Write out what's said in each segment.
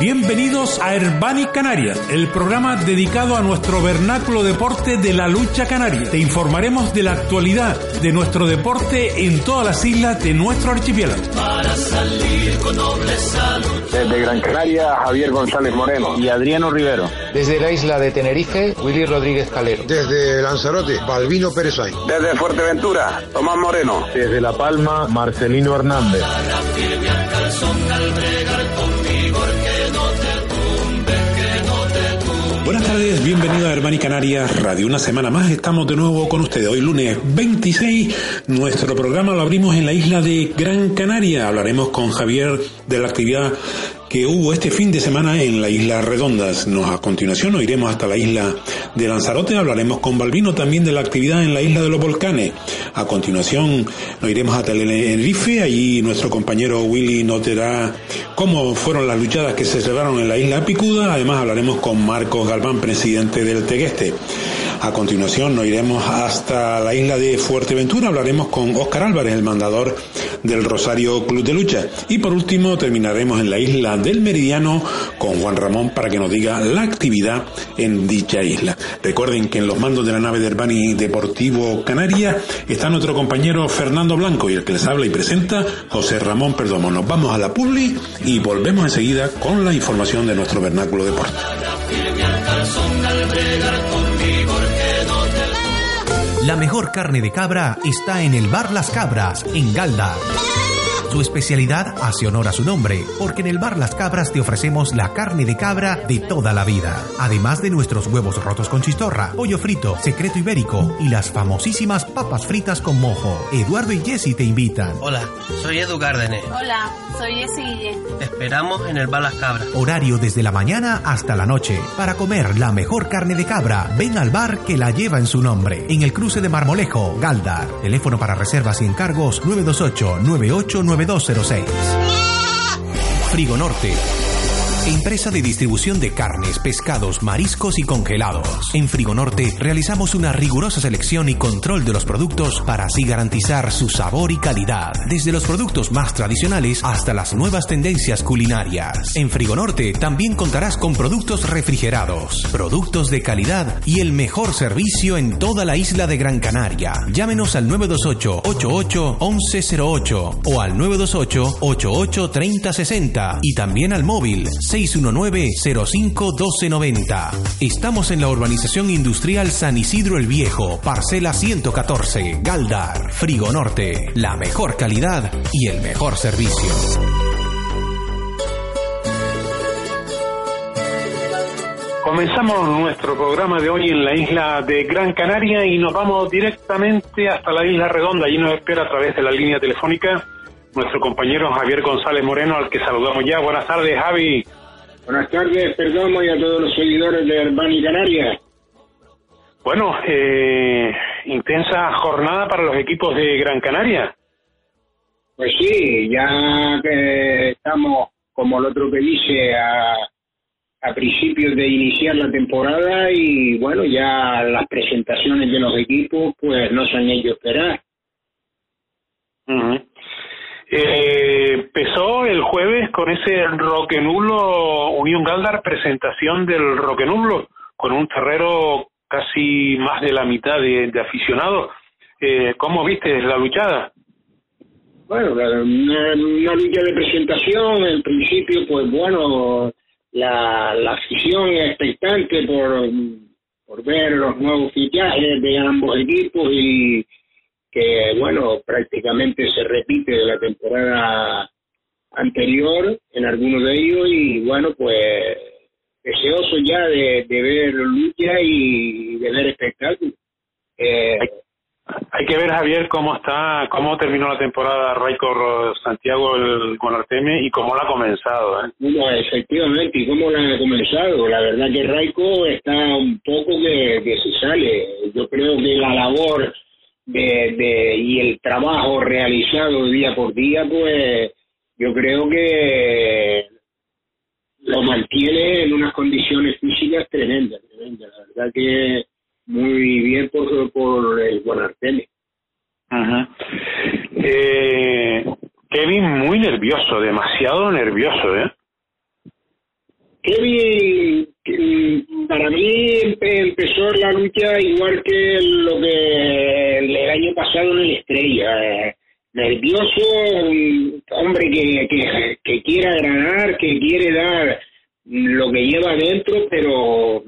Bienvenidos a Herbani Canarias, el programa dedicado a nuestro vernáculo deporte de la lucha canaria. Te informaremos de la actualidad de nuestro deporte en todas las islas de nuestro archipiélago. Para salir con doble salud. Desde Gran Canaria, Javier González Moreno y Adriano Rivero. Desde la isla de Tenerife, Willy Rodríguez Calero. Desde Lanzarote, Balbino Pérez Desde Fuerteventura, Tomás Moreno. Desde La Palma, Marcelino Hernández. Buenas tardes, bienvenido a Hermani Canarias Radio. Una semana más estamos de nuevo con ustedes. Hoy lunes 26, nuestro programa lo abrimos en la isla de Gran Canaria. Hablaremos con Javier de la actividad que hubo este fin de semana en la isla Redondas. Nos a continuación nos iremos hasta la isla de Lanzarote, hablaremos con Balbino también de la actividad en la isla de los volcanes. A continuación nos iremos hasta Tenerife, allí nuestro compañero Willy nos dirá cómo fueron las luchadas que se celebraron en la isla Picuda. Además hablaremos con Marcos Galván, presidente del Tegueste. A continuación nos iremos hasta la isla de Fuerteventura, hablaremos con Óscar Álvarez, el mandador del Rosario Club de Lucha. Y por último terminaremos en la isla del Meridiano con Juan Ramón para que nos diga la actividad en dicha isla. Recuerden que en los mandos de la nave de Herbani Deportivo Canaria está nuestro compañero Fernando Blanco y el que les habla y presenta José Ramón Perdomo. Nos vamos a la Publi y volvemos enseguida con la información de nuestro vernáculo deporte. La mejor carne de cabra está en el Bar Las Cabras, en Galda. Su especialidad hace honor a su nombre, porque en el bar Las Cabras te ofrecemos la carne de cabra de toda la vida, además de nuestros huevos rotos con chistorra, pollo frito, secreto ibérico y las famosísimas papas fritas con mojo. Eduardo y Jesse te invitan. Hola, soy Edu Cárdenes. Hola, soy Jessy Guille. Te esperamos en el bar Las Cabras. Horario desde la mañana hasta la noche. Para comer la mejor carne de cabra, ven al bar que la lleva en su nombre, en el cruce de Marmolejo, Galdar. Teléfono para reservas y encargos 928 9899 206. Frigo Norte Empresa de distribución de carnes, pescados, mariscos y congelados. En Frigo Norte realizamos una rigurosa selección y control de los productos para así garantizar su sabor y calidad. Desde los productos más tradicionales hasta las nuevas tendencias culinarias. En Frigo Norte también contarás con productos refrigerados, productos de calidad y el mejor servicio en toda la isla de Gran Canaria. Llámenos al 928 88 1108 o al 928 88 3060 y también al móvil 619-05-1290. Estamos en la urbanización industrial San Isidro el Viejo, parcela 114, Galdar, Frigo Norte. La mejor calidad y el mejor servicio. Comenzamos nuestro programa de hoy en la isla de Gran Canaria y nos vamos directamente hasta la isla Redonda. Allí nos espera a través de la línea telefónica nuestro compañero Javier González Moreno, al que saludamos ya. Buenas tardes, Javi. Buenas tardes, perdón, y a todos los seguidores de Herbani Canaria. Bueno, eh, intensa jornada para los equipos de Gran Canaria. Pues sí, ya que estamos, como el otro que dice, a, a principios de iniciar la temporada y bueno, ya las presentaciones de los equipos pues no se han hecho esperar. Eh, empezó el jueves con ese Roquenulo Unión Galdar, presentación del Roquenulo, con un terrero casi más de la mitad de, aficionados. Eh, ¿Cómo viste la luchada? Bueno, una, lucha de presentación, en principio, pues bueno, la, la afición expectante por, por ver los nuevos fichajes de ambos equipos y que, bueno, prácticamente se repite de la temporada anterior en algunos de ellos y, bueno, pues deseoso ya de, ver lucha y de ver espectáculo. Eh, hay, que ver, Javier, cómo está, cómo terminó la temporada Raico Santiago con Arteme y cómo la ha comenzado. ¿eh? Bueno, efectivamente, y cómo la ha comenzado. La verdad que Raico está un poco que, que se sale. Yo creo que la labor de, de, y el trabajo realizado día por día, pues yo creo que lo mantiene en unas condiciones físicas tremendas, tremendas. La verdad que muy bien por, por el Guanarteme. Ajá. Eh, Kevin muy nervioso, demasiado nervioso, ¿eh? Kevin, para mí empezó la lucha igual que lo que el, año pasado en el Estrella. Nervioso, hombre que, que, que quiere agradar, que quiere dar lo que lleva adentro, pero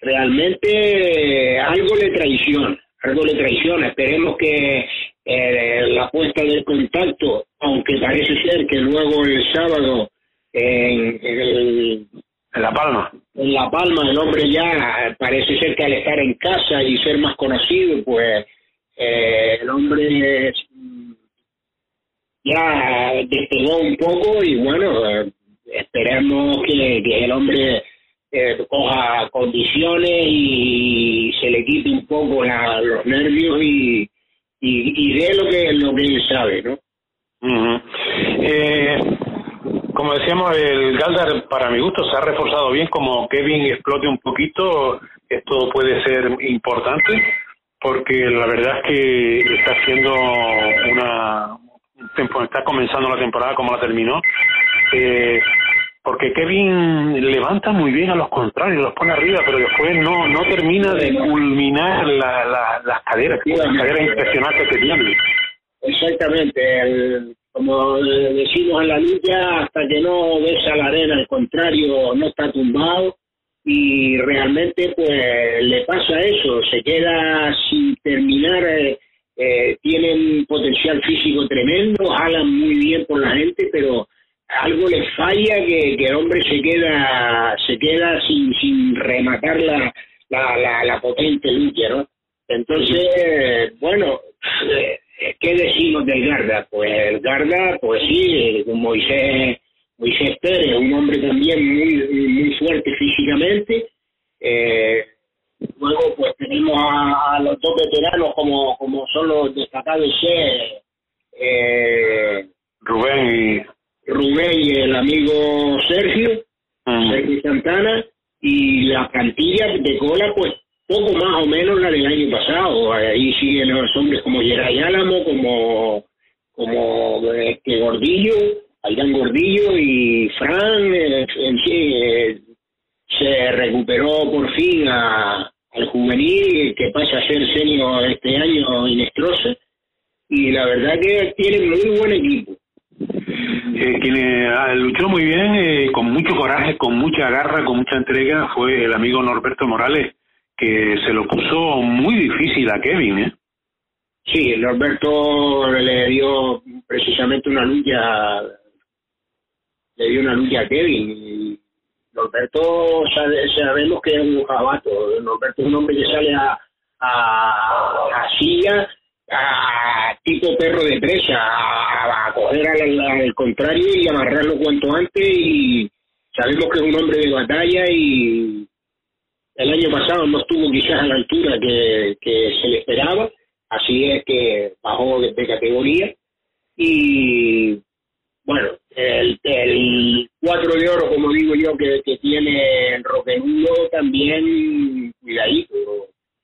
realmente algo le traiciona, algo le traiciona. Esperemos que eh, la puesta del contacto, aunque parece ser que luego el sábado en, en, La Palma. En La Palma el hombre ya parece ser que al estar en casa y ser más conocido, pues eh, el hombre ya despegó un poco y bueno, eh, esperemos que, que el hombre eh, coja condiciones y se le quite un poco la, los nervios y, y, y dé lo que, lo que él sabe, ¿no? eh, como decíamos, el Galdar, para mi gusto, se ha reforzado bien. Como Kevin explote un poquito, esto puede ser importante, porque la verdad es que está haciendo una. Está comenzando la temporada como la terminó. Eh, porque Kevin levanta muy bien a los contrarios, los pone arriba, pero después no no termina de culminar la, la, las caderas, las caderas impresionantes que tiene. Exactamente, el, como decimos en la lucha, hasta que no ves a la arena, al contrario, no está tumbado y realmente pues le pasa eso, se queda sin terminar, eh, eh, tienen potencial físico tremendo, jalan muy bien por la gente, pero algo le falla que, el hombre se queda se queda sin sin rematar la la, la, la potente lucha, ¿no? Entonces, bueno, eh, ¿qué decimos del Garda? Pues el Garda, pues sí, Moisés, Moisés Pérez, un hombre también muy, muy fuerte físicamente. Eh, luego, pues tenemos a, a, los dos veteranos como, como son los destacados eh, Rubén y Rubén y el amigo Sergio, Sergio Santana, y la plantilla de cola, pues poco más o menos la del año pasado. Ahí siguen los hombres como Geray Álamo, como, como este Gordillo, Ayrán Gordillo y Fran, eh, en sí, eh, se recuperó por fin a, al juvenil que pasa a ser senior este año Inestrosa y la verdad que tiene muy buen equipo. Eh, quien eh, luchó muy bien, eh, con mucho coraje, con mucha garra, con mucha entrega, fue el amigo Norberto Morales, que se lo puso muy difícil a Kevin. ¿eh? Sí, Norberto le dio precisamente una lucha, le dio una lucha a Kevin. Y Norberto sabe, sabemos que es un jabato, Norberto es un hombre que sale a, a, a silla a tipo perro de presa, a, a coger al, al, contrario y amarrarlo cuanto antes y sabemos que es un hombre de batalla y el año pasado no estuvo quizás a la altura que, se le esperaba, así es que bajó de, categoría y bueno, el, el cuatro de oro, como digo yo, que, tiene Roquenudo también cuidadito,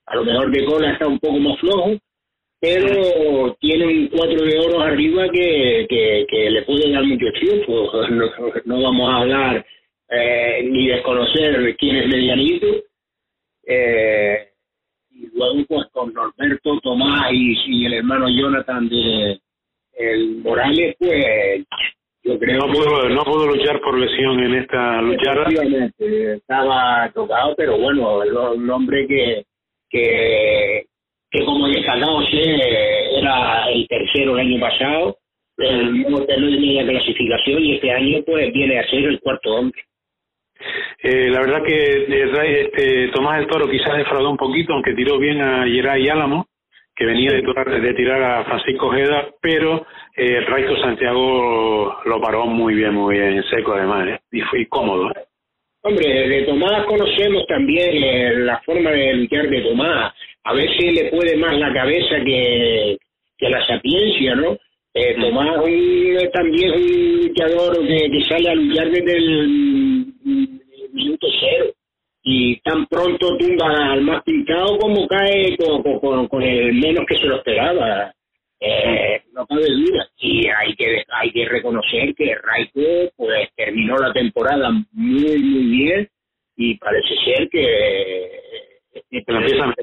a lo mejor de cola está un poco más flojo, pero tiene un cuatro de oro arriba que, que, le puede dar mucho triunfo. No, no vamos a hablar eh, ni desconocer quién es medianito. Eh, y luego pues con Norberto Tomás y, y, el hermano Jonathan de el Morales, pues yo creo no pudo, no pudo luchar por lesión en esta lucha. Estaba tocado, pero bueno, el, el hombre que, que que como destacado era el tercero el año pasado, el de media clasificación y este año pues viene a ser el cuarto hombre. Eh, la verdad que este, Tomás del Toro quizás defraudó un poquito, aunque tiró bien a Geray Álamo, que venía de, tirar, a Francisco Ojeda, pero eh, el Raico Santiago lo paró muy bien, muy bien, en seco además, ¿eh? y fue cómodo. Hombre, de Tomás conocemos también eh, la forma de luchar de Tomás. A veces le puede más la cabeza que, que la sapiencia, ¿no? Eh, Tomás también es un luchador que, que sale a luchar desde el minuto cero y tan pronto tumba al más pintado como cae con, con, con el menos que se lo esperaba. Eh, no cabe duda. Y hay que hay que reconocer que Raico pues terminó la temporada muy muy bien y parece ser que... que empiezan...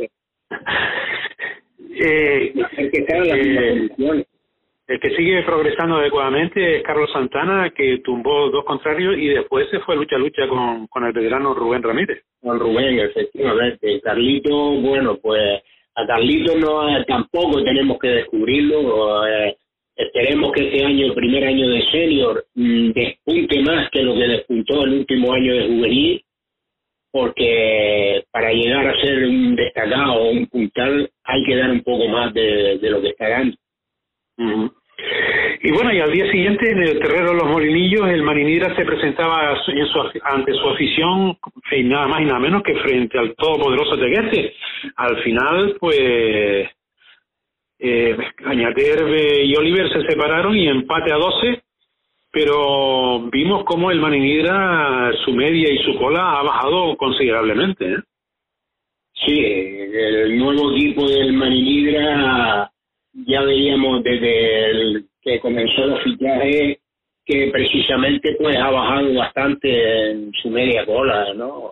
eh, que eh, condiciones. El que sigue progresando adecuadamente es Carlos Santana, que tumbó dos contrarios y después se fue lucha a lucha con, con el veterano Rubén Ramírez. Con Rubén, efectivamente. Carlito, bueno, pues a Carlito no tampoco tenemos que descubrirlo. eh, esperemos que este año, el primer año de senior, mm, despunte más que lo que despuntó el último año de juvenil, porque para llegar a ser un destacado o un puntal hay que dar un poco más de, de lo que está dando. Y bueno, y al día siguiente en el terreno de los Molinillos, el Marinira se presentaba en su- ante su afición y nada más y nada menos que frente al todopoderoso Tegueste. Al final, pues, eh, Cañaterbe y Oliver se separaron y empate a 12, pero vimos cómo el Marinira, su media y su cola ha bajado considerablemente. ¿eh? Sí, el nuevo equipo del Marinidra ya veíamos desde el que comenzó los fichajes que precisamente pues ha bajado bastante en su media cola, ¿no?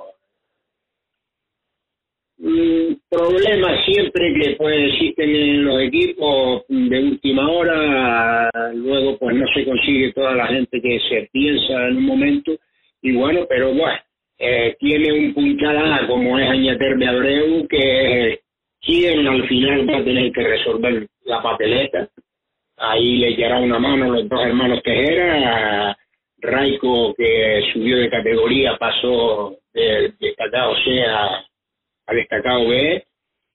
Mm, problemas siempre que pues existen en los equipos de última hora, luego pues no se consigue toda la gente que se piensa en un momento y bueno, pero bueno, eh, tiene un puntada como es Añaterbe Abreu que quien al final va a tener que resolver la papeleta ahí le echará una mano los dos hermanos Tejera Raico que subió de categoría pasó del destacado C a, destacado B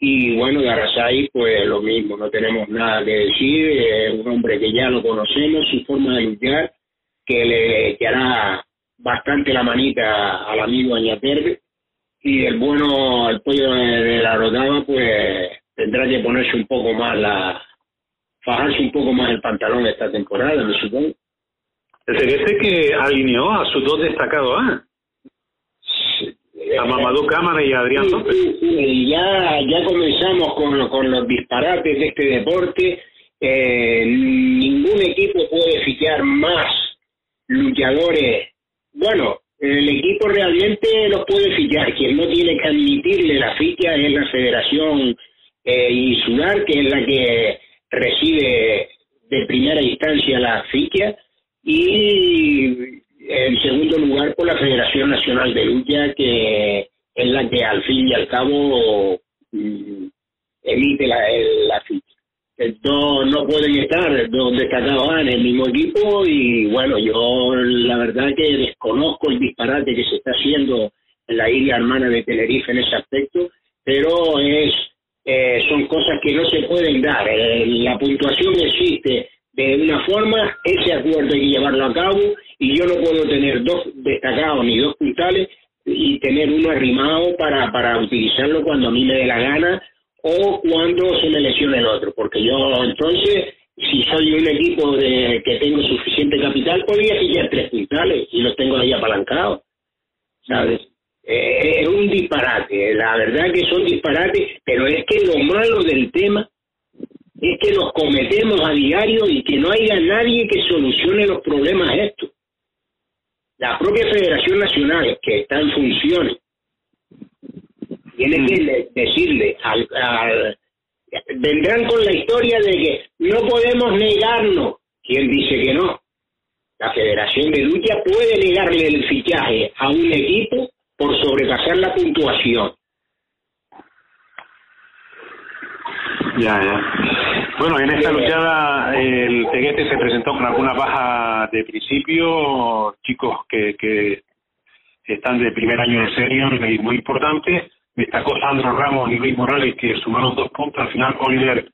y bueno de Arrasai pues lo mismo no tenemos nada que decir un hombre que ya lo conocemos su forma de luchar que le echará bastante la manita al amigo Añaterbe y el bueno, el pollo de, de la rodada, pues tendrá que ponerse un poco más la, fajarse un poco más el pantalón esta temporada, me supongo. El Tegueste que alineó a sus dos destacados A, a Mamadou Cámara y a Adrián Sí, López. sí, ya, ya comenzamos con, con los disparates de este deporte. Eh, ningún equipo puede fichar más luchadores. Bueno, el equipo realmente los puede fichar. Quien no tiene que admitirle la ficha es la Federación eh, Insular, que es la que recibe de primera instancia la ficha. Y en segundo lugar, por la Federación Nacional de Lucha, que es la que al fin y al cabo mm, emite la, el- la ficha. Dos no pueden estar, dos destacados en el mismo equipo y bueno, yo la verdad que desconozco el disparate que se está haciendo en la isla hermana de Tenerife en ese aspecto, pero es eh, son cosas que no se pueden dar. Eh, la puntuación existe de una forma, ese acuerdo hay que llevarlo a cabo y yo no puedo tener dos destacados ni dos puntales y tener uno arrimado para, para utilizarlo cuando a mí me dé la gana o cuando se me lesione el otro, porque yo entonces, si soy un equipo de que tengo suficiente capital, podría pillar tres puntales y los tengo ahí apalancados, ¿sabes? Eh, es un disparate, la verdad que son disparates, pero es que lo malo del tema es que los cometemos a diario y que no haya nadie que solucione los problemas estos. La propia Federación Nacional, que está en funciones, tiene que le- decirle al, al- vendrán con la historia de que no podemos negarnos. ¿Quién dice que no? La Federación de Lucha puede negarle el fichaje a un equipo por sobrepasar la puntuación. Ya, ya. Bueno, en esta luchada el Teguete se presentó con alguna baja de principio, chicos que, que están de primer año de serie y muy importante. Destacó Sandro Ramos y Luis Morales que sumaron dos puntos. Al final Oliver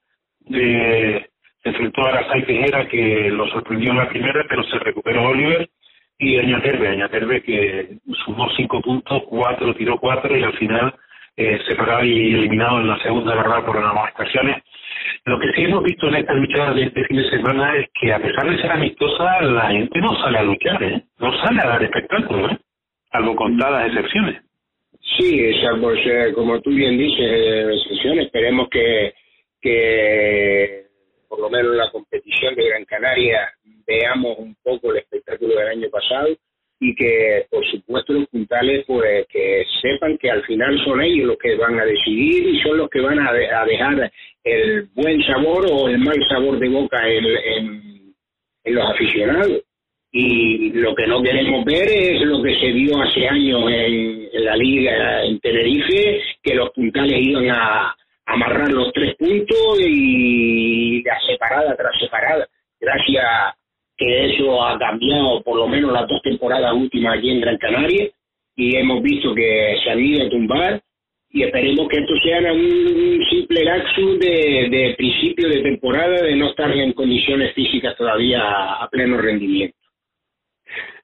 eh, se enfrentó a Arasai Tejera que lo sorprendió en la primera, pero se recuperó Oliver. Y Añaterbe, Añaterbe que sumó cinco puntos, cuatro, tiró cuatro y al final eh, separado y eliminado en la segunda verdad por las amonestaciones. Lo que sí hemos visto en esta lucha de este fin de semana es que a pesar de ser amistosa, la gente no sale a luchar, ¿eh? no sale a dar espectáculo, ¿eh? salvo contadas excepciones. Sí, salvo, eh, como tú bien dices, eh, excepción, esperemos que, que por lo menos en la competición de Gran Canaria veamos un poco el espectáculo del año pasado, y que por supuesto los puntales pues que sepan que al final son ellos los que van a decidir y son los que van a, dejar el buen sabor o el mal sabor de boca en, los aficionados. Y lo que no queremos ver es lo que se vio hace años en, la liga en Tenerife que los puntales iban a amarrar los tres puntos y la separada tras separada. Gracias que eso ha cambiado por lo menos las dos temporadas últimas aquí en Gran Canaria y hemos visto que se han ido a tumbar y esperemos que esto sea un, simple laxus de, principio de temporada de no estar en condiciones físicas todavía a, pleno rendimiento.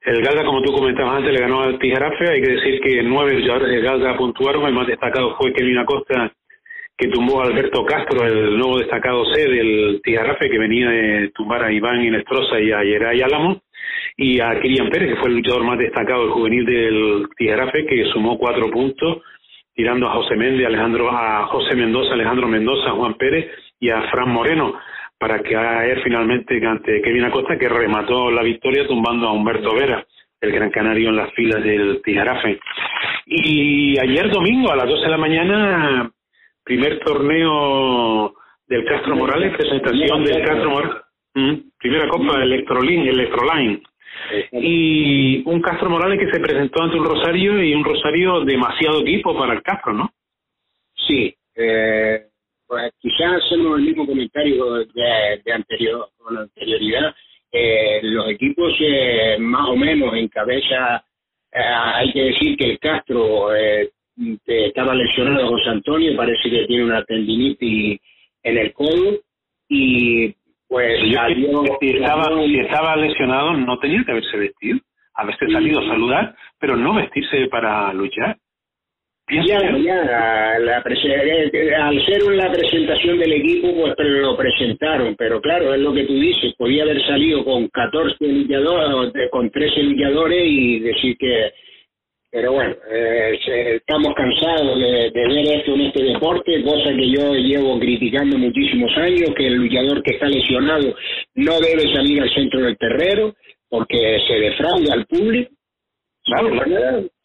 El Galda, como tú comentabas antes, le ganó al Tijarafe. Hay que decir que nueve jugadores de Galda puntuaron. El más destacado fue Kevin Acosta que tumbó a Alberto Castro, el nuevo destacado C del Tijarrafe, que venía de tumbar a Iván Inestrosa y a Yeray Álamo, y a Kirian Pérez, que fue el luchador más destacado, el juvenil del Tijarrafe, que sumó cuatro puntos, tirando a José Méndez, Alejandro, a José Mendoza, Alejandro Mendoza, Juan Pérez y a Fran Moreno, para caer finalmente ante Kevin Acosta, que remató la victoria tumbando a Humberto Vera, el gran canario en las filas del Tijarafe. Y ayer domingo a las 12 de la mañana primer torneo del Castro Morales, presentación del Castro Morales, mm, primera copa Electroline, Electroline. Y un Castro Morales que se presentó ante un Rosario y un Rosario demasiado equipo para el Castro, ¿no? Sí, eh, pues quizás hacemos el mismo comentario de, anterior, con anterioridad. Eh, los equipos eh, más o menos en cabeza, eh, hay que decir que el Castro eh, estaba lesionado José Antonio, parece que tiene una tendinitis en el codo y pues si, estaba, si estaba lesionado no tenía que haberse vestido, haberse salido a saludar, pero no vestirse para luchar. Ya, ya, la, eh, al ser una presentación del equipo, pues lo presentaron, pero claro, es lo que tú dices, podía haber salido con 14 luchadores, con 13 luchadores y decir que pero bueno, eh, estamos cansados de, ver esto en este deporte, cosa que yo llevo criticando muchísimos años, que el luchador que está lesionado no debe salir al centro del terrero porque se defrauda al público. Claro,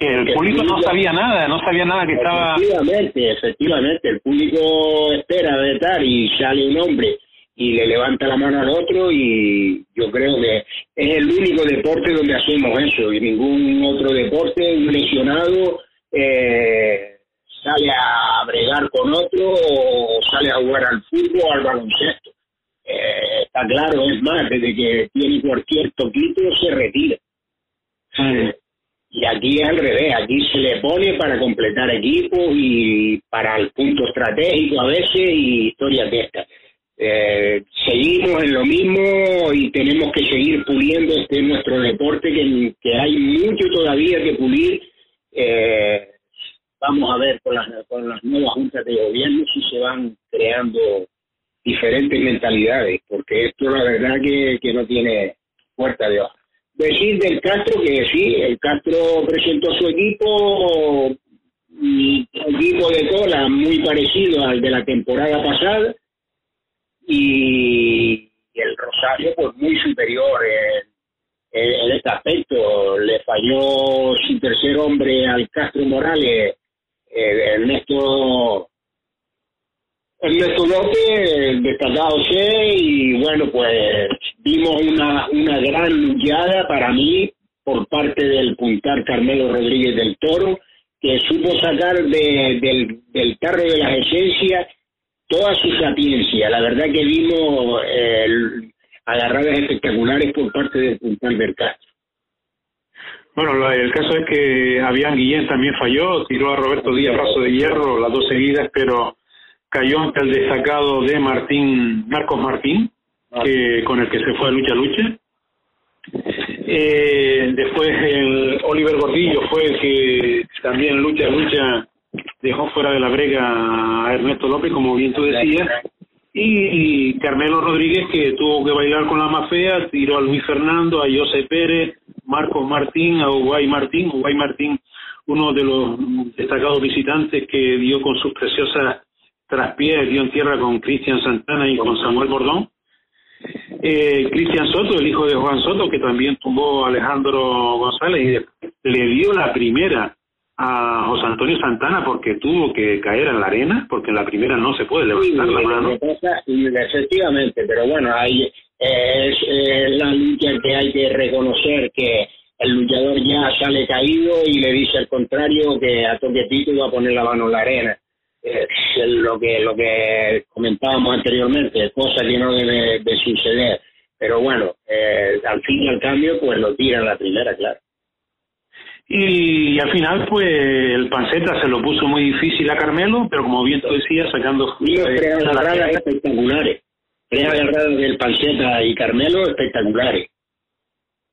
el público no sabía nada, no sabía nada que estaba... Efectivamente, efectivamente, el público espera vetar y sale un hombre y le levanta la mano al otro y yo creo que es el único deporte donde hacemos eso y ningún otro deporte un lesionado eh, sale a bregar con otro o sale a jugar al fútbol o al baloncesto. Eh, está claro, es más, desde que tiene cualquier toquito se retira. Y aquí es al revés, aquí se le pone para completar equipos y para el punto estratégico a veces y historias de estas eh, seguimos en lo mismo y tenemos que seguir puliendo este nuestro deporte que, que hay mucho todavía que pulir. Eh, vamos a ver con las, con las nuevas juntas de gobierno si se van creando diferentes mentalidades, porque esto la verdad que, que no tiene puerta de hoja. Decir del Castro que sí, el Castro presentó su equipo, un equipo de cola muy parecido al de la temporada pasada, y el Rosario pues muy superior en, este aspecto. Le falló su tercer hombre al Castro Morales, eh, Ernesto Ernesto López, destacado C, y bueno, pues vimos una, una gran luchada para mí por parte del puntar Carmelo Rodríguez del Toro, que supo sacar de, del, del carro de las esencias toda su sapiencia. La verdad que vimos eh, agarradas espectaculares por parte del Puntal Castro. Bueno, el caso es que Avian Guillén también falló, tiró a Roberto Díaz brazo de hierro las dos seguidas, pero cayó ante el destacado de Martín, Marcos Martín, con el que se fue a lucha lucha. Eh, después el Oliver Gordillo fue el que también lucha lucha dejó fuera de la brega a Ernesto López, como bien tú decías, y Carmelo Rodríguez, que tuvo que bailar con la más fea, tiró a Luis Fernando, a José Pérez, Marcos Martín, a Uguay Martín, Uguay Martín, uno de los destacados visitantes que dio con sus preciosas traspiés, dio en tierra con Cristian Santana y con Samuel Bordón. eh, Cristian Soto, el hijo de Juan Soto, que también tumbó a Alejandro González y le dio la primera a José Antonio Santana porque tuvo que caer en la arena, porque en la primera no se puede levantar la mano. efectivamente, pero bueno, ahí es, la lucha que hay que reconocer que el luchador ya sale caído y le dice al contrario que a toque pito va a poner la mano en la arena. Es lo que lo que comentábamos anteriormente, cosa que no debe de suceder. Pero bueno, eh, al fin y al cambio, pues lo tira en la primera, claro. Y, al final, pues el Panceta se lo puso muy difícil a Carmelo, pero como bien tú decías, sacando. tres agarradas espectaculares. Tres agarradas del Panceta y Carmelo espectaculares.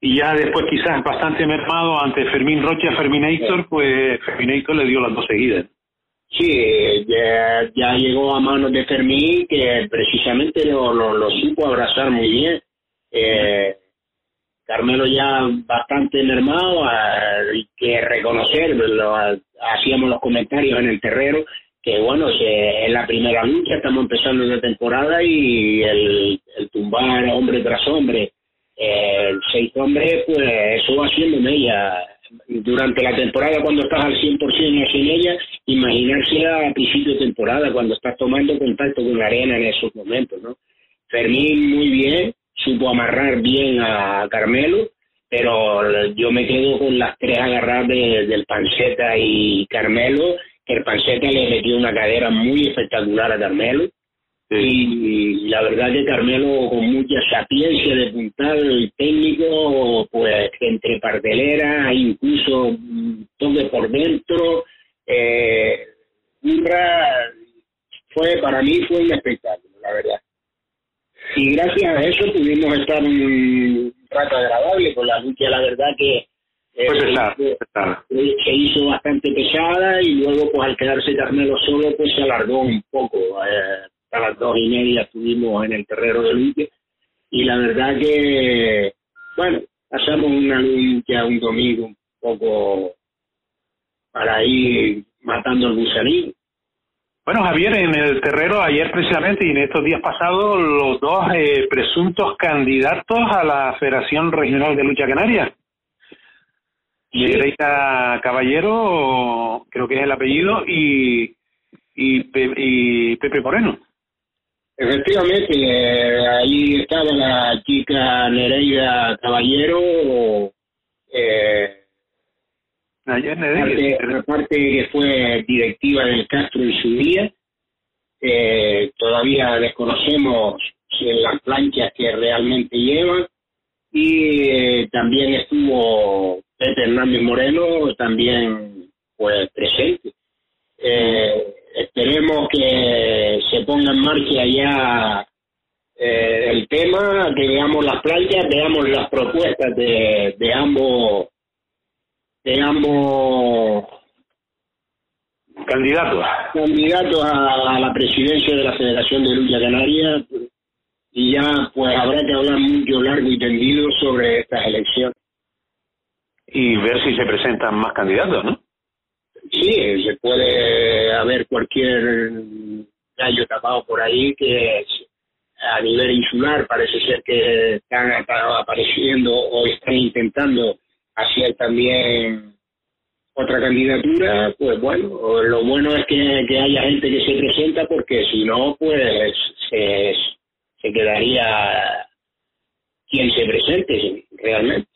Y ya después, quizás bastante mermado ante Fermín Rocha, Fermín Héctor, pues Fermín Héctor le dio las dos seguidas. Sí, ya, ya, llegó a manos de Fermín, que precisamente lo, lo, lo supo abrazar muy bien. Eh, Carmelo ya bastante mermado, hay que reconocer, hacíamos los comentarios en el terrero, que bueno, en la primera lucha estamos empezando la temporada y el, tumbar hombre tras hombre, el seis hombres, pues eso va haciendo mella. Durante la temporada, cuando estás al 100% en ella, imaginarse a principio de temporada, cuando estás tomando contacto con la arena en esos momentos, ¿no? Fermín muy bien, supo amarrar bien a Carmelo, pero yo me quedo con las tres agarradas del Panceta y Carmelo, que el Panceta le metió una cadera muy espectacular a Carmelo. Y, la verdad que Carmelo con mucha sapiencia de puntado y técnico, pues entre partelera, incluso toque por dentro, eh, fue para mí fue un espectáculo, la verdad y gracias a eso pudimos estar un rato agradable con la lucha, la verdad que eh, se, hizo, bastante pesada y luego pues al quedarse Carmelo solo pues se alargó un poco, eh, a las dos y media estuvimos en el terreno de lucha. Y la verdad que bueno, pasamos una lucha un domingo un poco para ir matando el gusanillo bueno, Javier, en el terrero ayer precisamente y en estos días pasados, los dos eh, presuntos candidatos a la Federación Regional de Lucha Canaria. Sí. Caballero, creo que es el apellido, y, y, Pepe Moreno. Efectivamente, eh, ahí estaba la chica Nereida Caballero, eh, Ayer parte que fue directiva del Castro en su día, eh, todavía desconocemos las planchas que realmente llevan. Y eh, también estuvo Pepe Hernández Moreno también pues presente. Eh, esperemos que se ponga en marcha ya el tema, que veamos las planchas, veamos las propuestas de, de ambos de ambos candidatos candidatos a, la presidencia de la Federación de Lucha Canaria. Y ya pues habrá que hablar mucho largo y tendido sobre estas elecciones. Y ver si se presentan más candidatos, ¿no? Sí, se puede haber cualquier gallo tapado por ahí que a nivel insular parece ser que están apareciendo o están intentando hacia también otra candidatura, pues bueno, lo bueno es que, que haya gente que se presenta porque si no, pues se, se quedaría quien se presente realmente.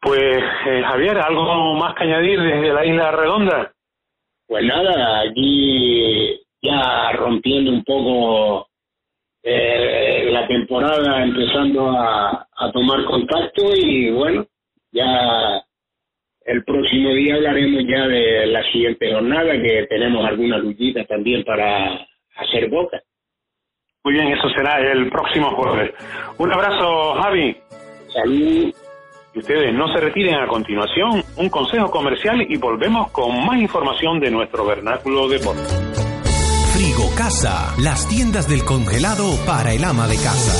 Pues eh, Javier, ¿algo más que añadir desde la isla redonda? Pues nada, aquí ya rompiendo un poco eh, la temporada empezando a, tomar contacto y bueno, ya el próximo día hablaremos ya de la siguiente jornada, que tenemos alguna luchita también para hacer boca. Muy bien, eso será el próximo jueves. Un abrazo, Javi. Salud. Y ustedes no se retiren a continuación, un consejo comercial y volvemos con más información de nuestro vernáculo deporte. Casa, las tiendas del congelado para el ama de casa.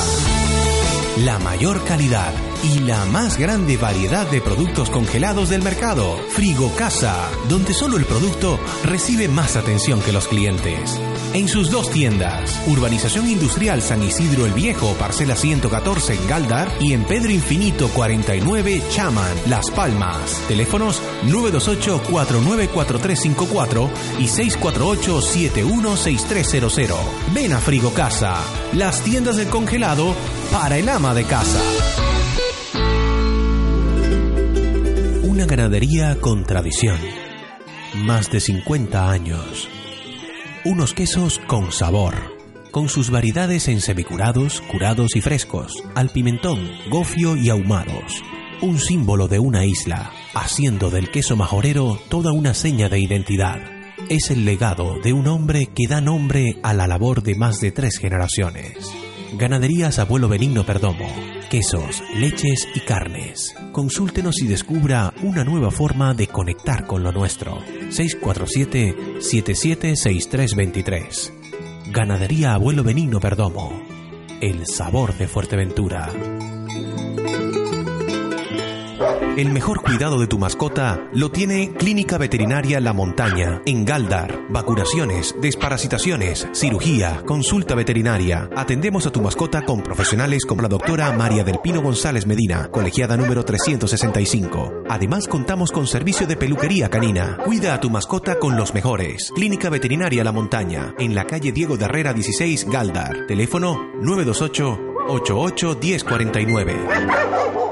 La mayor calidad y la más grande variedad de productos congelados del mercado. Frigo Casa, donde solo el producto recibe más atención que los clientes. En sus dos tiendas. Urbanización Industrial San Isidro el Viejo, parcela 114 en Galdar y en Pedro Infinito 49 Chaman, Las Palmas. Teléfonos 928-494354 y 648-716300. Ven a Frigo Casa, las tiendas del congelado para el ama de casa. Una ganadería con tradición. Más de 50 años. Unos quesos con sabor. Con sus variedades en semicurados, curados y frescos, al pimentón, gofio y ahumados. Un símbolo de una isla, haciendo del queso majorero toda una seña de identidad. Es el legado de un hombre que da nombre a la labor de más de tres generaciones. Ganaderías Abuelo Benigno Perdomo. Quesos, leches y carnes. Consúltenos y descubra una nueva forma de conectar con lo nuestro. 647-776323. Ganadería Abuelo Benigno Perdomo. El sabor de Fuerteventura. El mejor cuidado de tu mascota lo tiene Clínica Veterinaria La Montaña, en Galdar. Vacunaciones, desparasitaciones, cirugía, consulta veterinaria. Atendemos a tu mascota con profesionales como la doctora María del Pino González Medina, colegiada número 365. Además, contamos con servicio de peluquería canina. Cuida a tu mascota con los mejores. Clínica Veterinaria La Montaña, en la calle Diego de Herrera 16, Galdar. Teléfono 928 88 1049.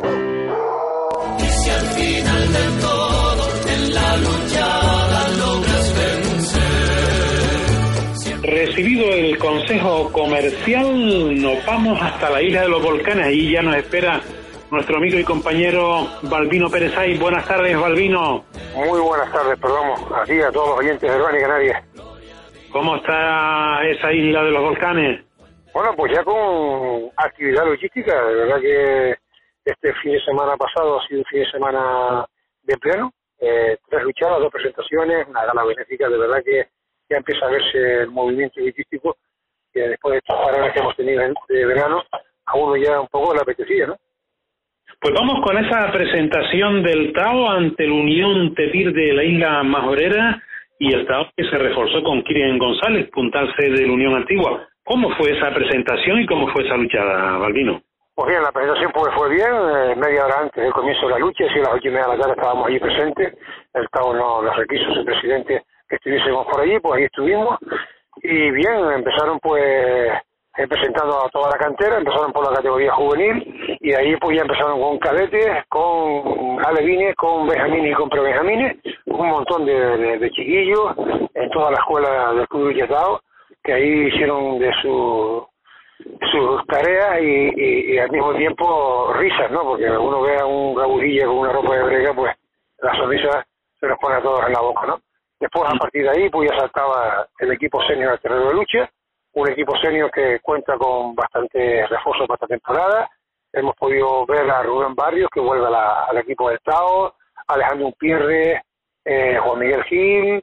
Recibido el consejo comercial, nos vamos hasta la isla de los volcanes. Ahí ya nos espera nuestro amigo y compañero Balbino Pérez Ay. Buenas tardes, Balbino. Muy buenas tardes, perdón, aquí a todos los oyentes de Urbana y Canarias. ¿Cómo está esa isla de los volcanes? Bueno, pues ya con actividad logística, de verdad que este fin de semana pasado ha sido un fin de semana de pleno, eh, tres luchadas, dos presentaciones, una gala benéfica, de verdad que ya empieza a verse el movimiento logístico que después de estas paradas que hemos tenido en- de verano, a uno ya un poco le apetecía, ¿no? Pues vamos con esa presentación del Tao ante la Unión Tepir de la isla Majorera y el Tao que se reforzó con Kirian González, puntal C de la Unión Antigua. ¿Cómo fue esa presentación y cómo fue esa luchada, Balbino? Pues bien, la presentación pues fue bien, eh, media hora antes del comienzo de la lucha, si a las ocho y media de la tarde estábamos allí presentes, el Tao no nos requiso su presidente estuviésemos por allí, pues ahí estuvimos, y bien, empezaron pues presentando a toda la cantera, empezaron por la categoría juvenil, y ahí pues ya empezaron con cadetes, con alevines, con benjamines y con prebenjamines, un montón de, chiquillos en toda la escuela del Club Villetao, que ahí hicieron de su sus tareas y, al mismo tiempo risas, ¿no? Porque uno ve a un gabujilla con una ropa de brega, pues la sonrisa se nos pone a todos en la boca, ¿no? Después, a partir de ahí, pues ya saltaba el equipo senior al terreno de lucha, un equipo senior que cuenta con bastantes refuerzos para esta temporada. Hemos podido ver a Rubén Barrios, que vuelve a la- al equipo del Estado, Alejandro Pierre, eh, Juan Miguel Gil,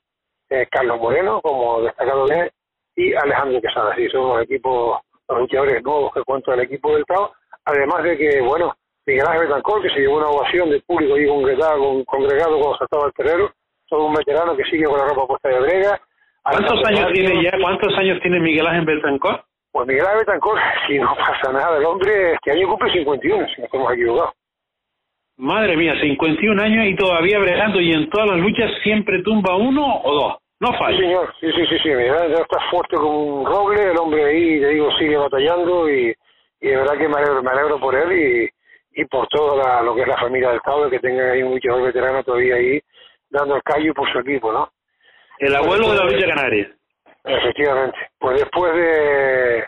eh, Carlos Moreno, como destacado de y Alejandro Quesada. Sí, son los equipos, los luchadores nuevos que cuenta el equipo del Tao. Además de que, bueno, Miguel Ángel Betancor, que se llevó una ovación del público ahí congregado, con- congregado cuando saltaba el terrero, todo un veterano que sigue con la ropa puesta de brega. ¿Cuántos años tiene ya? ¿Cuántos años tiene Miguel Ángel Betancor? Pues Miguel Ángel Betancor, si no pasa nada, el hombre este año cumple 51, si no estamos equivocados. Madre mía, 51 años y todavía bregando y en todas las luchas siempre tumba uno o dos. No Sí, falla. señor, sí, sí, sí, sí, Miguel Ángel está fuerte como un roble, el hombre ahí, te digo, sigue batallando y, y de verdad que me alegro, me alegro por él y, y por todo la- lo que es la familia del Estado, que tenga ahí un luchador veterano todavía ahí dando el callo por su equipo, ¿no? El abuelo de la lucha canaria. Efectivamente. Pues después de,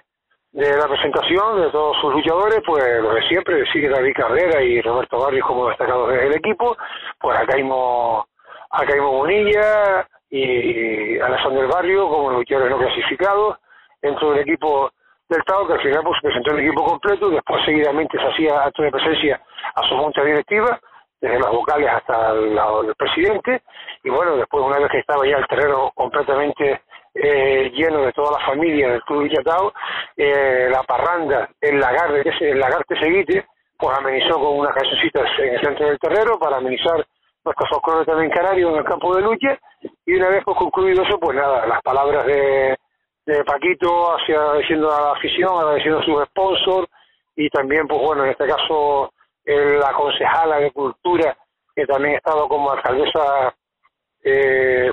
de la presentación de todos sus luchadores, pues lo de siempre, sigue David Cabrera y Roberto Barrios como destacados del equipo, pues acá hemos, acá hemos Bonilla y, y Alexander Barrio como luchadores no clasificados dentro del equipo del Estado, que al final pues presentó el equipo completo y después seguidamente se hacía acto de presencia a su junta directiva, desde los vocales hasta el, el presidente, y bueno, después una vez que estaba ya el terreno completamente eh, lleno de toda la familia del Club Villatao, eh, la parranda, el lagar el lagar de Seguite, pues amenizó con unas cancioncitas en el centro del terreno para amenizar nuestro folclore también canario en el campo de lucha, y una vez pues concluido eso, pues nada, las palabras de, de Paquito, hacia, agradeciendo a la afición, agradeciendo a sus sponsors y también, pues bueno, en este caso, la concejala de Cultura, que también ha estado como alcaldesa. Eh,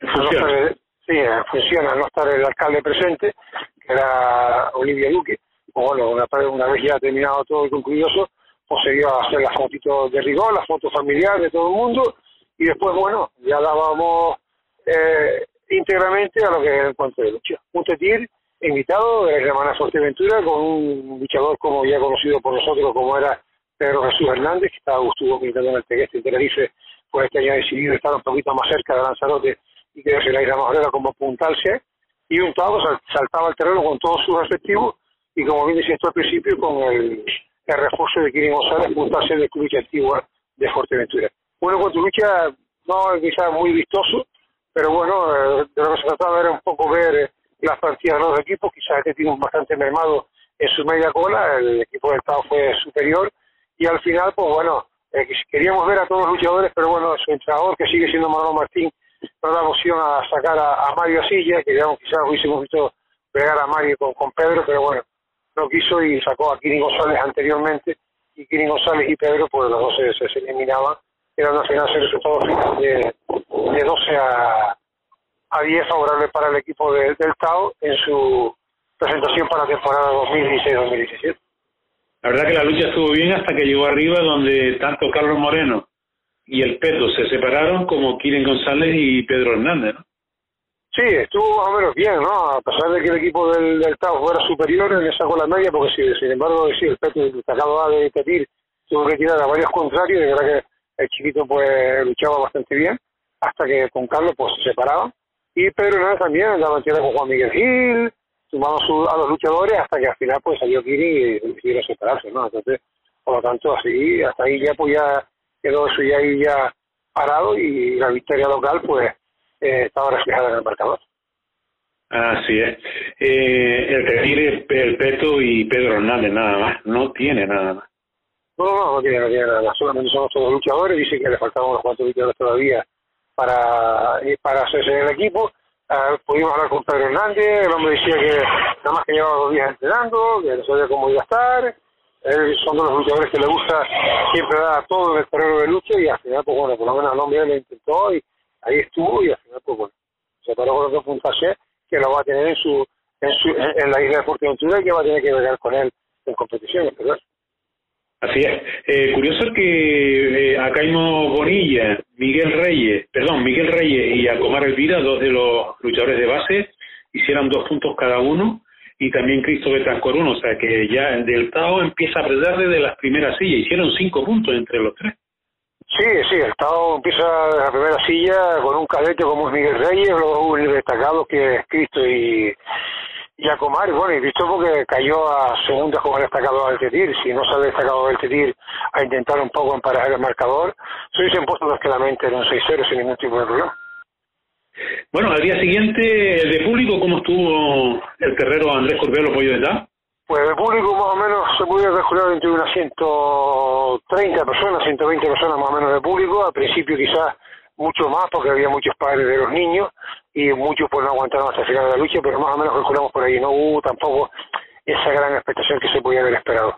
funciona. sí, funciona, no estar el alcalde presente, que era Olivia Duque. Pues bueno, una, una vez ya terminado todo y concluido eso, pues se iba a hacer las fotitos de rigor, las fotos familiares de todo el mundo, y después, bueno, ya dábamos eh, íntegramente a lo que es el encuentro de lucha. Un tetir invitado de la hermana Fuerteventura con un luchador como ya conocido por nosotros como era Pedro Jesús Hernández, que estaba estuvo militando en el Tegueste y Tenerife, pues este año ha decidido estar un poquito más cerca de Lanzarote y que se la isla más como apuntarse. Y un tabo saltaba al terreno con todos sus respectivos y como bien decía esto al principio con el, el refuerzo de Kirin González apuntarse de club antigua de Fuerteventura. Bueno, con tu lucha no quizás muy vistoso, pero bueno, eh, de lo que se trataba era un poco ver eh, las partidas de los equipos, quizás este tiene bastante mermado en su media cola, el equipo del Estado fue superior, y al final, pues bueno, eh, queríamos ver a todos los luchadores, pero bueno, su entrenador, que sigue siendo Manolo Martín, no da opción a sacar a, Mario Asilla, que digamos quizás hubiésemos visto pegar a Mario con, con Pedro, pero bueno, no quiso y sacó a Kirin González anteriormente, y Kirin González y Pedro, pues los dos se, se eliminaban, era una final el resultado final de, de 12 a, a 10 favorable para el equipo del Tao en su presentación para la temporada 2016-2017. La verdad que la lucha estuvo bien hasta que llegó arriba donde tanto Carlos Moreno y el Peto se separaron como Kiren González y Pedro Hernández, ¿no? Sí, estuvo más o menos bien, ¿no? A pesar de que el equipo del, del Tao fuera superior en esa cola media, porque si, sin embargo, sí, el Peto destacado de Tetir tuvo que tirar a varios contrarios, de verdad que el chiquito pues luchaba bastante bien, hasta que con Carlos pues se separaban. Y Pedro Hernández también andaba en con Juan Miguel Gil, sumamos a los luchadores hasta que al final pues salió Kiri y decidieron separarse, ¿no? Entonces, por lo tanto, así, hasta ahí ya pues ya quedó eso ya ahí ya parado y la victoria local pues eh, estaba reflejada en el marcador. Así es. Eh, el que tiene el Peto y Pedro Hernández nada más, no tiene nada más. No, no, no tiene, no tiene nada más, solamente somos todos luchadores, dice que le faltaban unos cuantos luchadores todavía para, para hacerse en el equipo Uh, pudimos hablar con Pedro Hernández, el hombre decía que nada más que llevaba dos días entrenando, que no sabía cómo iba a estar. Él son de los luchadores que le gusta siempre dar todo en el terreno de lucha y al final, pues bueno, por lo menos el hombre le intentó y ahí estuvo y al final, pues bueno, se paró con otro puntaje que lo va a tener en su en, su, en la isla de Fuerteventura y que va a tener que llegar con él en competiciones, ¿verdad? Así es. Eh, curioso que eh, a Bonilla, Miguel Reyes, perdón, Miguel Reyes y a Comar Elvira, dos de los luchadores de base, hicieran dos puntos cada uno y también Cristo Betancor uno, o sea que ya el del Tao empieza a perder desde las primeras sillas, hicieron cinco puntos entre los tres. Sí, sí, el Tao empieza la primera silla con un cadete como es Miguel Reyes, luego un destacado que es Cristo y y a Comar, bueno, y visto porque cayó a segunda como el destacado del Tetir, si no se ha destacado del Tetir a intentar un poco emparejar el marcador, se hubiesen puesto tranquilamente en un 6-0 sin ningún tipo de problema. Bueno, al día siguiente, de público, ¿cómo estuvo el terrero Andrés Corbelo Pollo de Ta? Pues de público más o menos se podía calcular entre unas 130 personas, 120 personas más o menos de público, al principio quizás mucho más porque había muchos padres de los niños y muchos pues no aguantaron hasta el final de la lucha, pero más o menos calculamos por ahí, no hubo tampoco esa gran expectación que se podía haber esperado.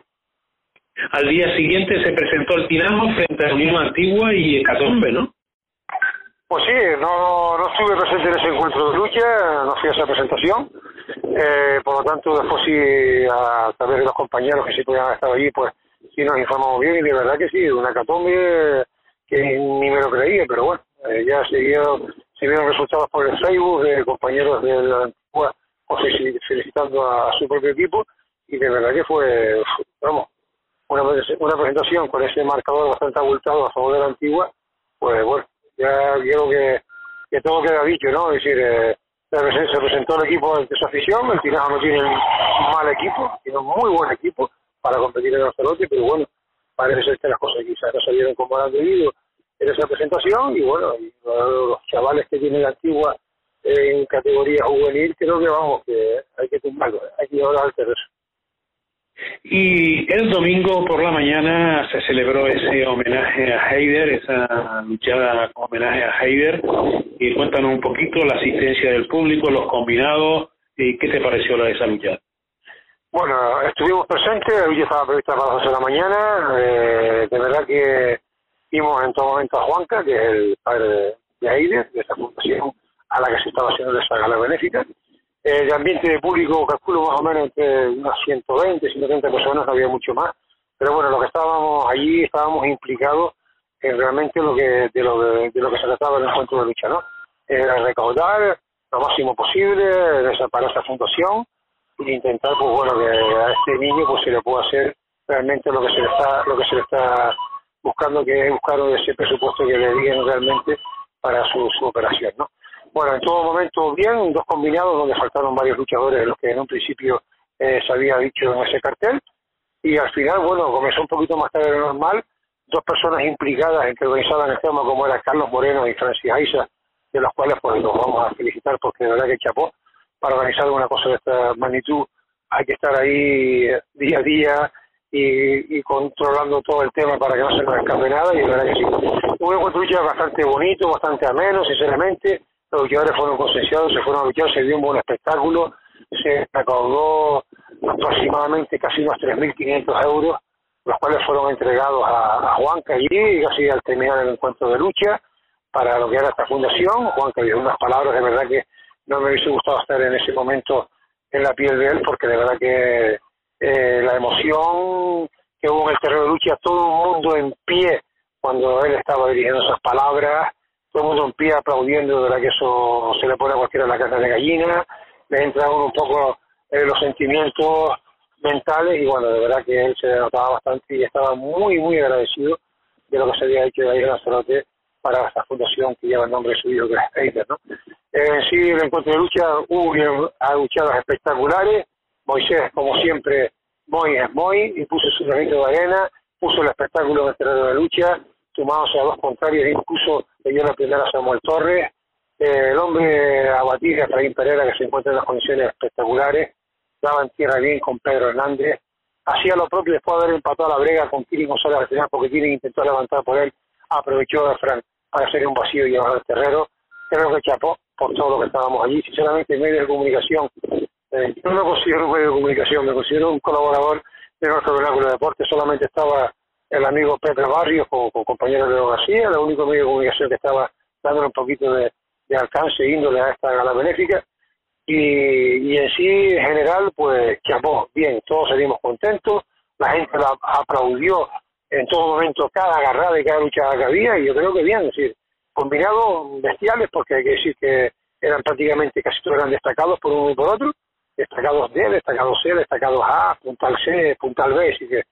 Al día siguiente se presentó el Dinamo frente a Unión Antigua y Hecatombe, ¿no? Pues sí, no, no estuve presente en ese encuentro de lucha, no fui a esa presentación, eh, por lo tanto después sí, a través de los compañeros que sí podían estar allí, pues sí nos informamos bien y de verdad que sí, una Hecatombe que ni me lo creía, pero bueno, eh, ya se vieron, se vieron resultados por el Facebook de compañeros de la Antigua felicitando a, su propio equipo y de verdad que fue, vamos, una, una presentación con ese marcador bastante abultado a favor de la Antigua, pues bueno, ya quiero que, que todo queda dicho, ¿no? Es decir, eh, se presentó el equipo de su afición, el Tinaja no tiene un mal equipo, tiene un muy buen equipo para competir en Lanzarote, pero bueno, parece ser que las cosas quizás no salieron como han debido en esa presentación y bueno, los chavales que tienen Antigua en categoría juvenil, creo que vamos, que hay que tumbarlo, hay que llevarlo al terreno. Y el domingo por la mañana se celebró ese homenaje a Heider, esa luchada homenaje a Heider. Y cuéntanos un poquito la asistencia del público, los combinados ¿Y qué te pareció la de esa lucha? Bueno, estuvimos presentes, la lucha estaba prevista para las 12 de la mañana, eh, de verdad que vimos en todo momento a Juanca, que es el padre de, de Aide, de esa fundación a la que se estaba haciendo esa gala benéfica. Eh, de ambiente de público calculo más o menos entre unas 120, 130 personas, no había mucho más. Pero bueno, lo que estábamos allí, estábamos implicados en realmente lo que, de, lo, de, lo que se trataba del encuentro de lucha, ¿no? Era recaudar lo máximo posible para esa fundación e intentar, pues bueno, que a este niño pues se le pueda hacer realmente lo que se le está, lo que se le está buscando, que es buscar ese presupuesto que le digan realmente para su, su operación, ¿no? Bueno, en todo momento bien, dos combinados donde faltaron varios luchadores los que en un principio eh, se había dicho en ese cartel. Y al final, bueno, comenzó un poquito más tarde de lo normal. Dos personas implicadas en que organizaban el tema, como eran Carlos Moreno y Francis Aiza, de los cuales pues los vamos a felicitar porque de verdad que chapó para organizar una cosa de esta magnitud. Hay que estar ahí eh, día a día y, y controlando todo el tema para que no se nos escape nada. Y de verdad que sí. Un encuentro lucha bastante bonito, bastante ameno, sinceramente los luchadores fueron concienciados, se fueron a luchar, se dio un buen espectáculo, se recaudó aproximadamente casi unos 3.500 euros, los cuales fueron entregados a, a Juanca allí, casi al terminar el encuentro de lucha, para lo que era esta fundación. Juanca dio unas palabras, de verdad que no me hubiese gustado estar en ese momento en la piel de él, porque de verdad que eh, la emoción que hubo en el terreno de lucha, todo el mundo en pie cuando él estaba dirigiendo esas palabras, todo el mundo en pie aplaudiendo, de verdad que eso se le pone a cualquiera la casa de gallina, le entra un poco eh, los sentimientos mentales y bueno, de verdad que él se notaba bastante y estaba muy, muy agradecido de lo que se había hecho de ahí en Lanzarote para esta fundación que lleva el nombre de su hijo, que es Eider, ¿no? En sí, el encuentro de lucha hubo luchadas espectaculares, Moisés, como siempre, muy es muy, y puso su granito de arena, puso el espectáculo en el terreno de lucha, sumándose a dos contrarios, incluso le dio la primera a Samuel Torres, eh, el hombre a batir, Efraín Pereira, que se encuentra en las condiciones espectaculares, daba en tierra bien con Pedro Hernández, hacía lo propio después de haber empatado a la brega con Kiri González al porque Kiri intentó levantar por él, aprovechó a Fran para hacer un vacío y llevar al terrero, creo que chapó por todo lo que estábamos allí, sinceramente medio de comunicación, eh, yo no considero un medio de comunicación, me considero un colaborador de nuestro vernáculo de deporte, solamente estaba el amigo Pepe Barrios con, compañero de García, el único medio de comunicación que estaba dándole un poquito de, alcance e índole a esta gala benéfica. Y, en sí, en general, pues chapó, bien, todos salimos contentos, la gente la aplaudió en todo momento cada agarrada y cada lucha que había, y yo creo que bien, es decir, combinados bestiales, porque hay que decir que eran prácticamente casi todos eran destacados por uno y por otro, destacados D, destacados C, destacados A, puntal C, puntal B, así que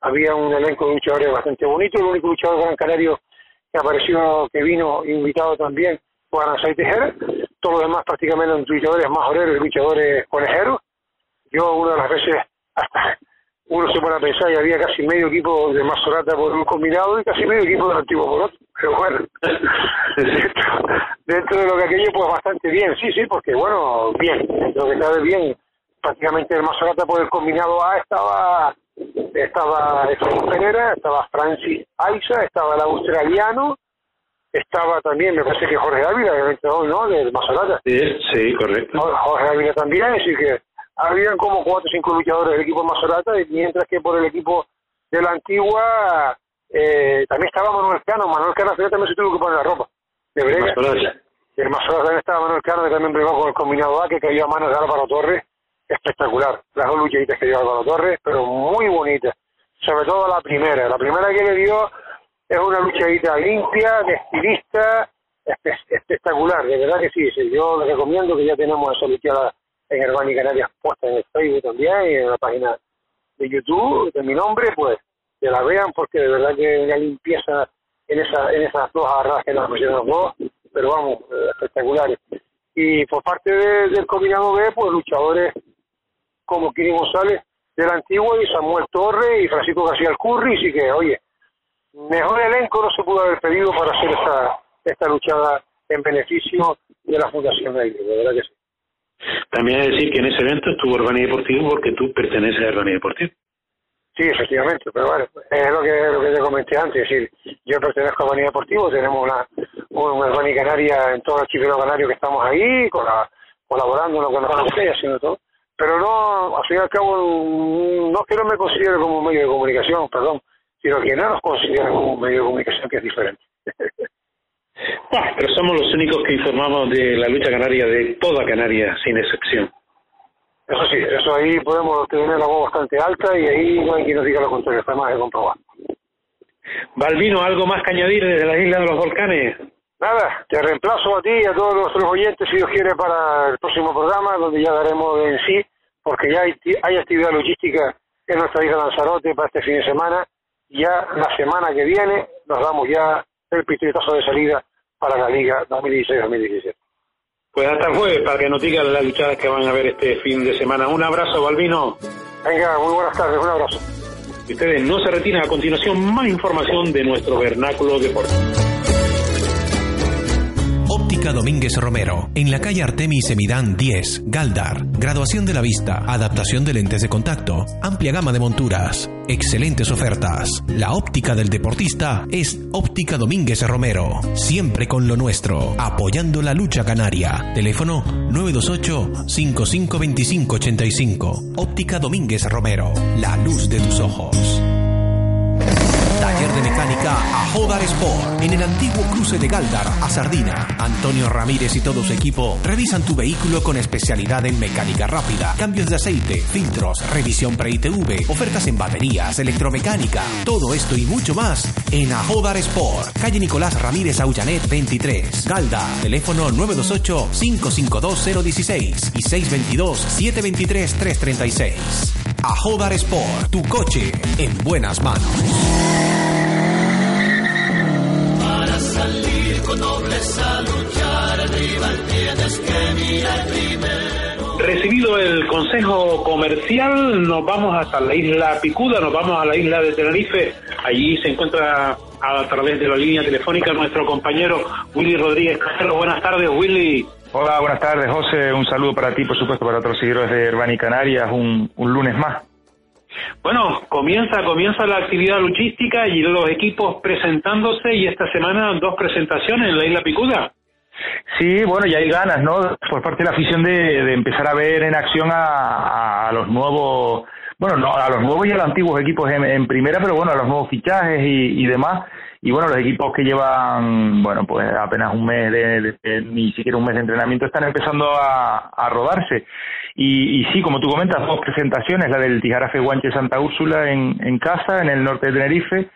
había un elenco de luchadores bastante bonito, el único luchador gran canario que apareció, que vino invitado también fue Aranzay Tejera, todos los demás prácticamente luchadores más oreros y luchadores conejeros. Yo una de las veces hasta uno se pone a pensar y había casi medio equipo de Mazorata por un combinado y casi medio equipo del antiguo por otro. Pero bueno, dentro, de lo que aquello, pues bastante bien, sí, sí, porque bueno, bien, dentro de que cabe bien, prácticamente el Mazorata por el combinado A estaba estaba Efraín Pereira, estaba Francis Aiza, estaba el australiano, estaba también, me parece que Jorge Ávila, que hoy, ¿no? Del Mazarata. Sí, sí, correcto. Jorge Ávila también, así que habían como cuatro o cinco luchadores del equipo Mazarata, mientras que por el equipo de la antigua eh, también estaba Manuel Cano, Manuel Cano también se tuvo que poner la ropa. De Brega. El Mazarata también estaba Manuel Cano, que también bregó con el combinado A, que cayó a manos de Álvaro Torres espectacular. Las dos luchitas que dio Álvaro Torres, pero muy bonitas. Sobre todo la primera. La primera que le dio es una luchadita limpia, de estilista, espectacular. De verdad que sí, Yo les recomiendo que ya tenemos esa luchada en Hermano y Canarias puesta en el Facebook también y en la página de YouTube de mi nombre, pues que la vean porque de verdad que hay limpieza en, esa, en esas dos agarradas que nos pusieron los dos, pero vamos, eh, espectaculares. Y por parte del combinado B, pues luchadores como Kiri González del antiguo y Samuel Torre y Francisco García Alcurri, y que, oye, mejor elenco no se pudo haber pedido para hacer esta, esta luchada en beneficio de la Fundación de de verdad que sí. También es decir que en ese evento estuvo Urbani Deportivo porque tú perteneces a Urbani Deportivo. Sí, efectivamente, pero bueno, es lo que, lo que te comenté antes, es decir, yo pertenezco a Urbani Deportivo, tenemos una, una Urbani Canaria en todo el archipiélago canario que estamos ahí, con la colaborando nos estoy haciendo todo. Pero no, al fin y al cabo, no que no me considere como un medio de comunicación, perdón, sino que no nos considera como un medio de comunicación que es diferente. pero somos los únicos que informamos de la lucha canaria, de toda Canaria, sin excepción. Eso sí, eso ahí podemos tener la voz bastante alta y ahí no hay quien nos diga lo contrario, está más de comprobar. Balvino, ¿algo más que añadir desde la isla de los volcanes? Nada, te reemplazo a ti y a todos nuestros oyentes, si Dios quiere, para el próximo programa, donde ya daremos en sí, porque ya hay, hay actividad logística en nuestra isla Lanzarote para este fin de semana. Ya la semana que viene nos damos ya el pistoletazo de salida para la Liga 2016-2017. Pues hasta el jueves para que nos digan las luchadas que van a ver este fin de semana. Un abrazo, Balvino. Venga, muy buenas tardes, un abrazo. Y ustedes no se retiren a continuación más información de nuestro vernáculo deportivo. Óptica Domínguez Romero, en la calle Artemis Semidán 10, Galdar. Graduación de la vista, adaptación de lentes de contacto, amplia gama de monturas, excelentes ofertas. La óptica del deportista es Óptica Domínguez Romero, siempre con lo nuestro, apoyando la lucha canaria. Teléfono 928 552585. Óptica Domínguez Romero, la luz de tus ojos. De mecánica a Jodar Sport en el antiguo cruce de Galdar a Sardina. Antonio Ramírez y todo su equipo revisan tu vehículo con especialidad en mecánica rápida, cambios de aceite, filtros, revisión pre-ITV, ofertas en baterías, electromecánica, todo esto y mucho más en Ajodar Sport, calle Nicolás Ramírez Aullanet 23, Galda, teléfono 928 552 016 y 622 723 336. Ajodar Sport, tu coche en buenas manos. Recibido el consejo comercial, nos vamos hasta la isla Picuda, nos vamos a la isla de Tenerife. Allí se encuentra a través de la línea telefónica nuestro compañero Willy Rodríguez Cajero. Buenas tardes, Willy. Hola, buenas tardes, José. Un saludo para ti, por supuesto, para otros seguidores de Herbani Canarias. Un, un lunes más. Bueno, comienza, comienza la actividad luchística y los equipos presentándose y esta semana dos presentaciones en la Isla Picuda. Sí, bueno, ya hay ganas, ¿no? Por parte de la afición de, empezar a ver en acción a, los nuevos, bueno, no, a los nuevos y a los antiguos equipos en, primera, pero bueno, a los nuevos fichajes y, demás. Y bueno, los equipos que llevan, bueno, pues apenas un mes, de, ni siquiera un mes de entrenamiento, están empezando a rodarse. Y, sí, como tú comentas, dos presentaciones, la del Tijarafe Guanche Santa Úrsula en, en casa, en el norte de Tenerife,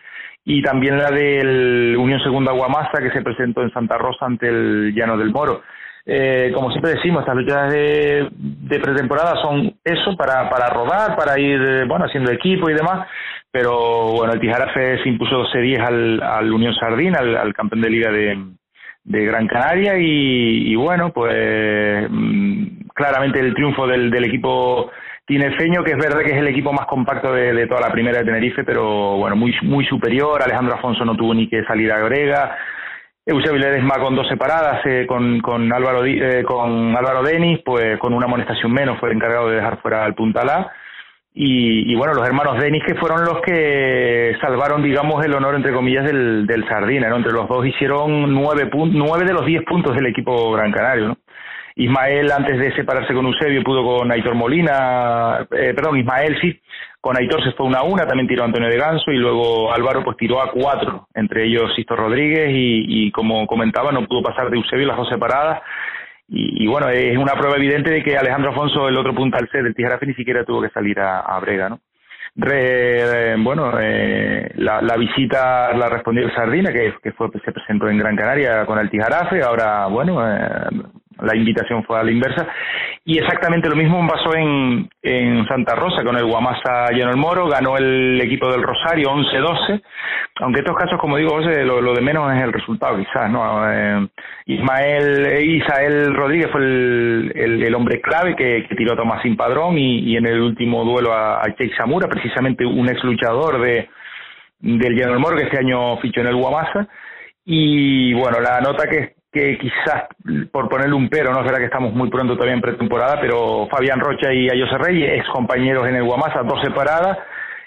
y también la del Unión Segunda Guamasa, que se presentó en Santa Rosa ante el Llano del Moro. Eh, como siempre decimos, estas luchas de, de, pretemporada son eso, para, para rodar, para ir eh, bueno haciendo equipo y demás, pero bueno, el Tijarafe se impuso 12-10 al, al Unión Sardín, al, campeón de liga de, de Gran Canaria y, y bueno, pues mm, claramente el triunfo del, del equipo tinerfeño, que es verdad que es el equipo más compacto de, toda la primera de Tenerife, pero bueno, muy, muy superior. Alejandro Afonso no tuvo ni que salir a Grega. Eusebio Ledesma con dos separadas, eh, con, con, Álvaro, eh, con Álvaro Denis, pues con una amonestación menos fue el encargado de dejar fuera al Puntalá. Y, y, bueno, los hermanos Denis que fueron los que salvaron, digamos, el honor, entre comillas, del, del Sardina, ¿no? Entre los dos hicieron nueve, nueve de los diez puntos del equipo Gran Canario, ¿no? Ismael, antes de separarse con Eusebio, pudo con Aitor Molina, eh, perdón, Ismael sí, con Aitor se fue una a una, también tiró Antonio de Ganso y luego Álvaro pues tiró a cuatro, entre ellos Sisto Rodríguez y, como comentaba, no pudo pasar de Eusebio las dos separadas. Y, bueno, es una prueba evidente de que Alejandro Afonso, el otro punta al C del Tijarafe, ni siquiera tuvo que salir a, Brega, ¿no? Re, bueno, eh, la, visita la respondió el Sardina, que, que fue, se presentó en Gran Canaria con el Tijarafe. Ahora, bueno, eh, la invitación fue a la inversa. Y exactamente lo mismo pasó en, en Santa Rosa con el Guamasa lleno el Moro, ganó el equipo del Rosario 11-12, aunque estos casos, como digo, lo, de menos es el resultado quizás, ¿no? Eh, Ismael, eh, Isael Rodríguez fue el, el, hombre clave que, tiró a Tomás sin padrón y, en el último duelo a, a precisamente un ex luchador de, del Lleno del Moro que este año fichó en el Guamasa. Y bueno, la nota que que quizás, por ponerle un pero, no será que estamos muy pronto todavía en pretemporada, pero Fabián Rocha y Ayose Rey, ex compañeros en el Guamasa, dos separadas,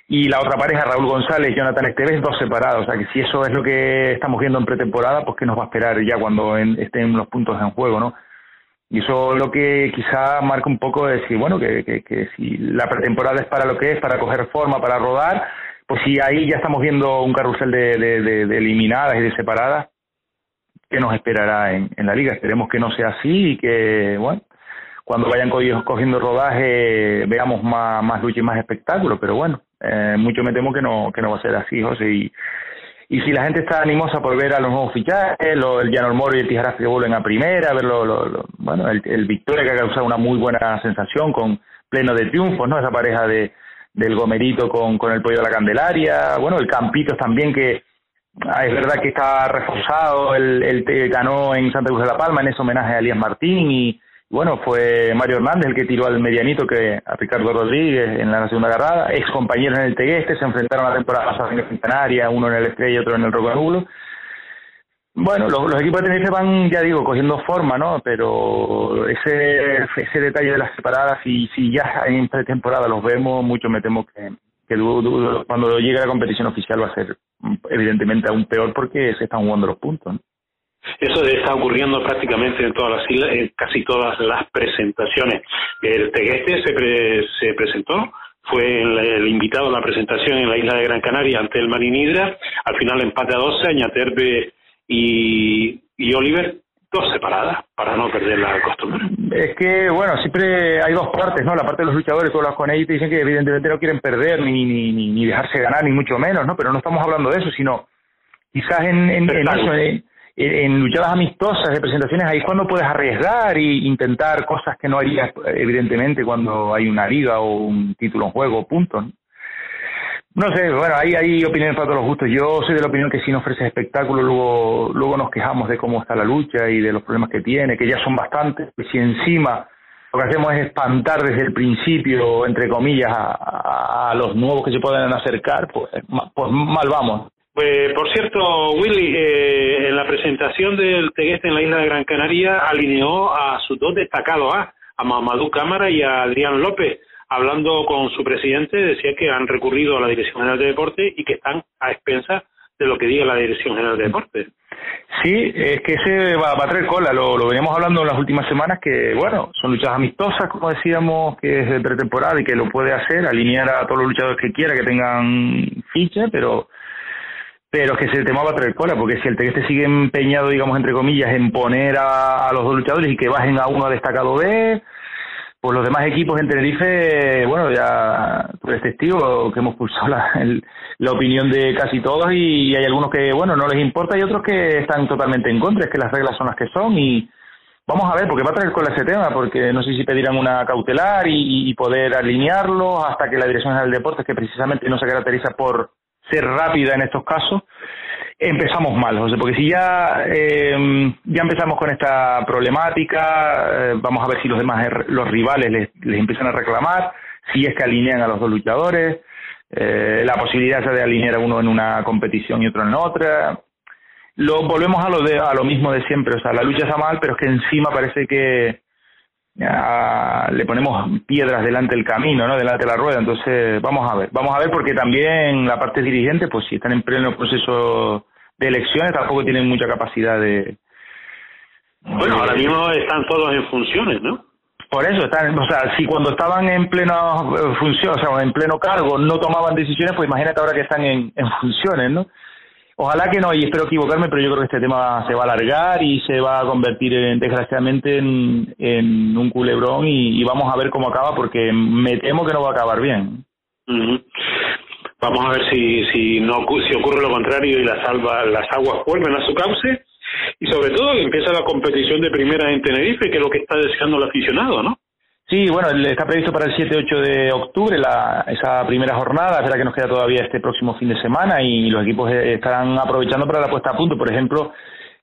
y la otra pareja, Raúl González y Jonathan Esteves, dos separadas. O sea que si eso es lo que estamos viendo en pretemporada, pues qué nos va a esperar ya cuando estén los puntos en juego, ¿no? Y eso lo que quizá marca un poco es decir, bueno, que, que, si la pretemporada es para lo que es, para coger forma, para rodar, pues si ahí ya estamos viendo un carrusel de, de, eliminadas y de separadas, ¿qué nos esperará en, en, la liga? Esperemos que no sea así y que, bueno, cuando vayan cogiendo rodaje veamos más, más lucha y más espectáculo, pero bueno, eh, mucho me temo que no, que no va a ser así, José, y y si la gente está animosa por ver a los nuevos fichajes, lo, el Jan Moro y el Tijeras que vuelven a primera, ver lo, bueno, el, el, Victoria que ha causado una muy buena sensación con pleno de triunfos, ¿no? Esa pareja de del Gomerito con, con el Pollo de la Candelaria, bueno, el Campitos también que ah, es verdad que está reforzado, el, el ganó en Santa Cruz de la Palma en ese homenaje a Elías Martín y, bueno, fue Mario Hernández el que tiró al medianito que a Ricardo Rodríguez en la segunda agarrada, ex compañeros en el Tegueste, se enfrentaron la temporada pasada en Canaria, uno en el Estrella y otro en el Rocanulo. Bueno, los, equipos de Tenerife van, ya digo, cogiendo forma, ¿no? Pero ese, ese detalle de las separadas, y si ya en pretemporada los vemos, mucho me temo que, que cuando llegue la competición oficial va a ser evidentemente aún peor porque se están jugando los puntos. Eso está ocurriendo prácticamente en todas las islas, en casi todas las presentaciones. El Tegueste se, se presentó, fue el, invitado a la presentación en la isla de Gran Canaria ante el Marinidra. Al final empate a 12, Añaterbe y, y Oliver dos separadas para no perder la costumbre. Es que, bueno, siempre hay dos partes, ¿no? La parte de los luchadores, todas las con ellos te dicen que evidentemente no quieren perder ni, ni, ni, dejarse ganar, ni mucho menos, ¿no? Pero no estamos hablando de eso, sino quizás en, en, en eso, en luchadas amistosas de presentaciones, ahí es cuando puedes arriesgar e intentar cosas que no harías, evidentemente, cuando hay una liga o un título en juego, punto. ¿no? Sé, bueno, ahí hay opiniones para todos los gustos. Yo soy de la opinión que si no ofreces espectáculo, luego, luego nos quejamos de cómo está la lucha y de los problemas que tiene, que ya son bastantes. Si encima lo que hacemos es espantar desde el principio, entre comillas, a, los nuevos que se puedan acercar, pues, pues mal vamos. Pues, por cierto, Willy, eh, en la presentación del Tegueste en la isla de Gran Canaria alineó a sus dos destacados, ¿ah? a Mamadou Cámara y a Adrián López. Hablando con su presidente, decía que han recurrido a la Dirección General de Deportes y que están a expensas de lo que diga la Dirección General de Deportes. Sí, es que ese va, a traer cola, lo, lo, veníamos hablando en las últimas semanas, que bueno, son luchas amistosas, como decíamos, que es de pretemporada y que lo puede hacer, alinear a todos los luchadores que quiera, que tengan ficha, pero pero es que ese tema va a traer cola, porque si el Tegueste sigue empeñado, digamos, entre comillas, en poner a, los dos luchadores y que bajen a uno a destacado B, pues los demás equipos en Tenerife, bueno, ya tú eres testigo que hemos pulsado la, la opinión de casi todos y, hay algunos que, bueno, no les importa y otros que están totalmente en contra, es que las reglas son las que son y vamos a ver, porque va a traer cola ese tema, porque no sé si pedirán una cautelar y, y poder alinearlo hasta que la Dirección General de Deportes, que precisamente no se caracteriza por ser rápida en estos casos, empezamos mal, José, porque si ya, eh, ya empezamos con esta problemática, eh, vamos a ver si los demás, los rivales les, les, empiezan a reclamar, si es que alinean a los dos luchadores, eh, la posibilidad de alinear a uno en una competición y otro en otra. Lo, volvemos a lo, de, a lo mismo de siempre, o sea, la lucha está mal, pero es que encima parece que, le ponemos piedras delante del camino, ¿no? Delante de la rueda. Entonces, vamos a ver. Vamos a ver porque también la parte dirigente, pues si están en pleno proceso de elecciones, tampoco tienen mucha capacidad de... Bueno, ahora mismo están todos en funciones, ¿no? Por eso, están, o sea, si cuando estaban en pleno eh, función, o sea, en pleno cargo, no tomaban decisiones, pues imagínate ahora que están en, en funciones, ¿no? Ojalá que no, y espero equivocarme, pero yo creo que este tema se va a alargar y se va a convertir en, desgraciadamente en, un culebrón y, vamos a ver cómo acaba porque me temo que no va a acabar bien. Vamos a ver si, si, no, si ocurre lo contrario y las, las aguas vuelven a su cauce y sobre todo empieza la competición de primera en Tenerife, que es lo que está deseando el aficionado, ¿no? Sí, bueno, está previsto para el 7-8 de octubre la, esa primera jornada. Verdad que nos queda todavía este próximo fin de semana y los equipos eh, estarán aprovechando para la puesta a punto. Por ejemplo,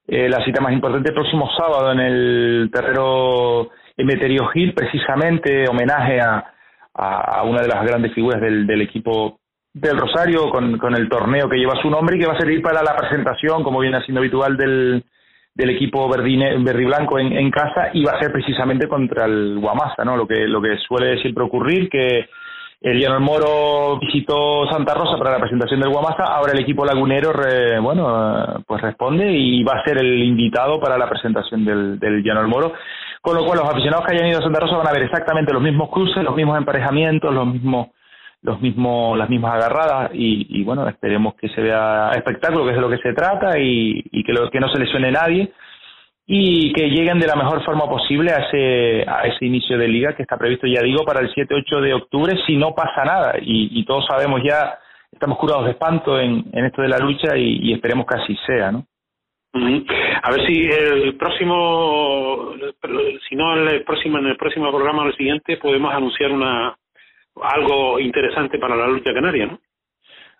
eh, la cita más importante el próximo sábado en el terreno Emeterio Gil, precisamente homenaje a, a, una de las grandes figuras del, del equipo del Rosario con, con el torneo que lleva su nombre y que va a servir para la presentación, como viene siendo habitual, del, del equipo verdine, blanco en, en, casa y va a ser precisamente contra el Guamasa, ¿no? Lo que, lo que suele siempre ocurrir, que el Llano Moro visitó Santa Rosa para la presentación del Guamasa, ahora el equipo lagunero, bueno, pues responde y va a ser el invitado para la presentación del, del Llano Moro, con lo cual los aficionados que hayan ido a Santa Rosa van a ver exactamente los mismos cruces, los mismos emparejamientos, los mismos los mismos las mismas agarradas y, bueno esperemos que se vea espectáculo que es de lo que se trata y, que lo, que no se lesione nadie y que lleguen de la mejor forma posible a ese, a ese inicio de liga que está previsto, ya digo, para el 7-8 de octubre si no pasa nada. Y, todos sabemos ya, estamos curados de espanto en, en esto de la lucha y, esperemos que así sea, ¿no? A ver si el próximo, si no el próximo, en el próximo programa o el siguiente podemos anunciar una algo interesante para la lucha canaria, ¿no?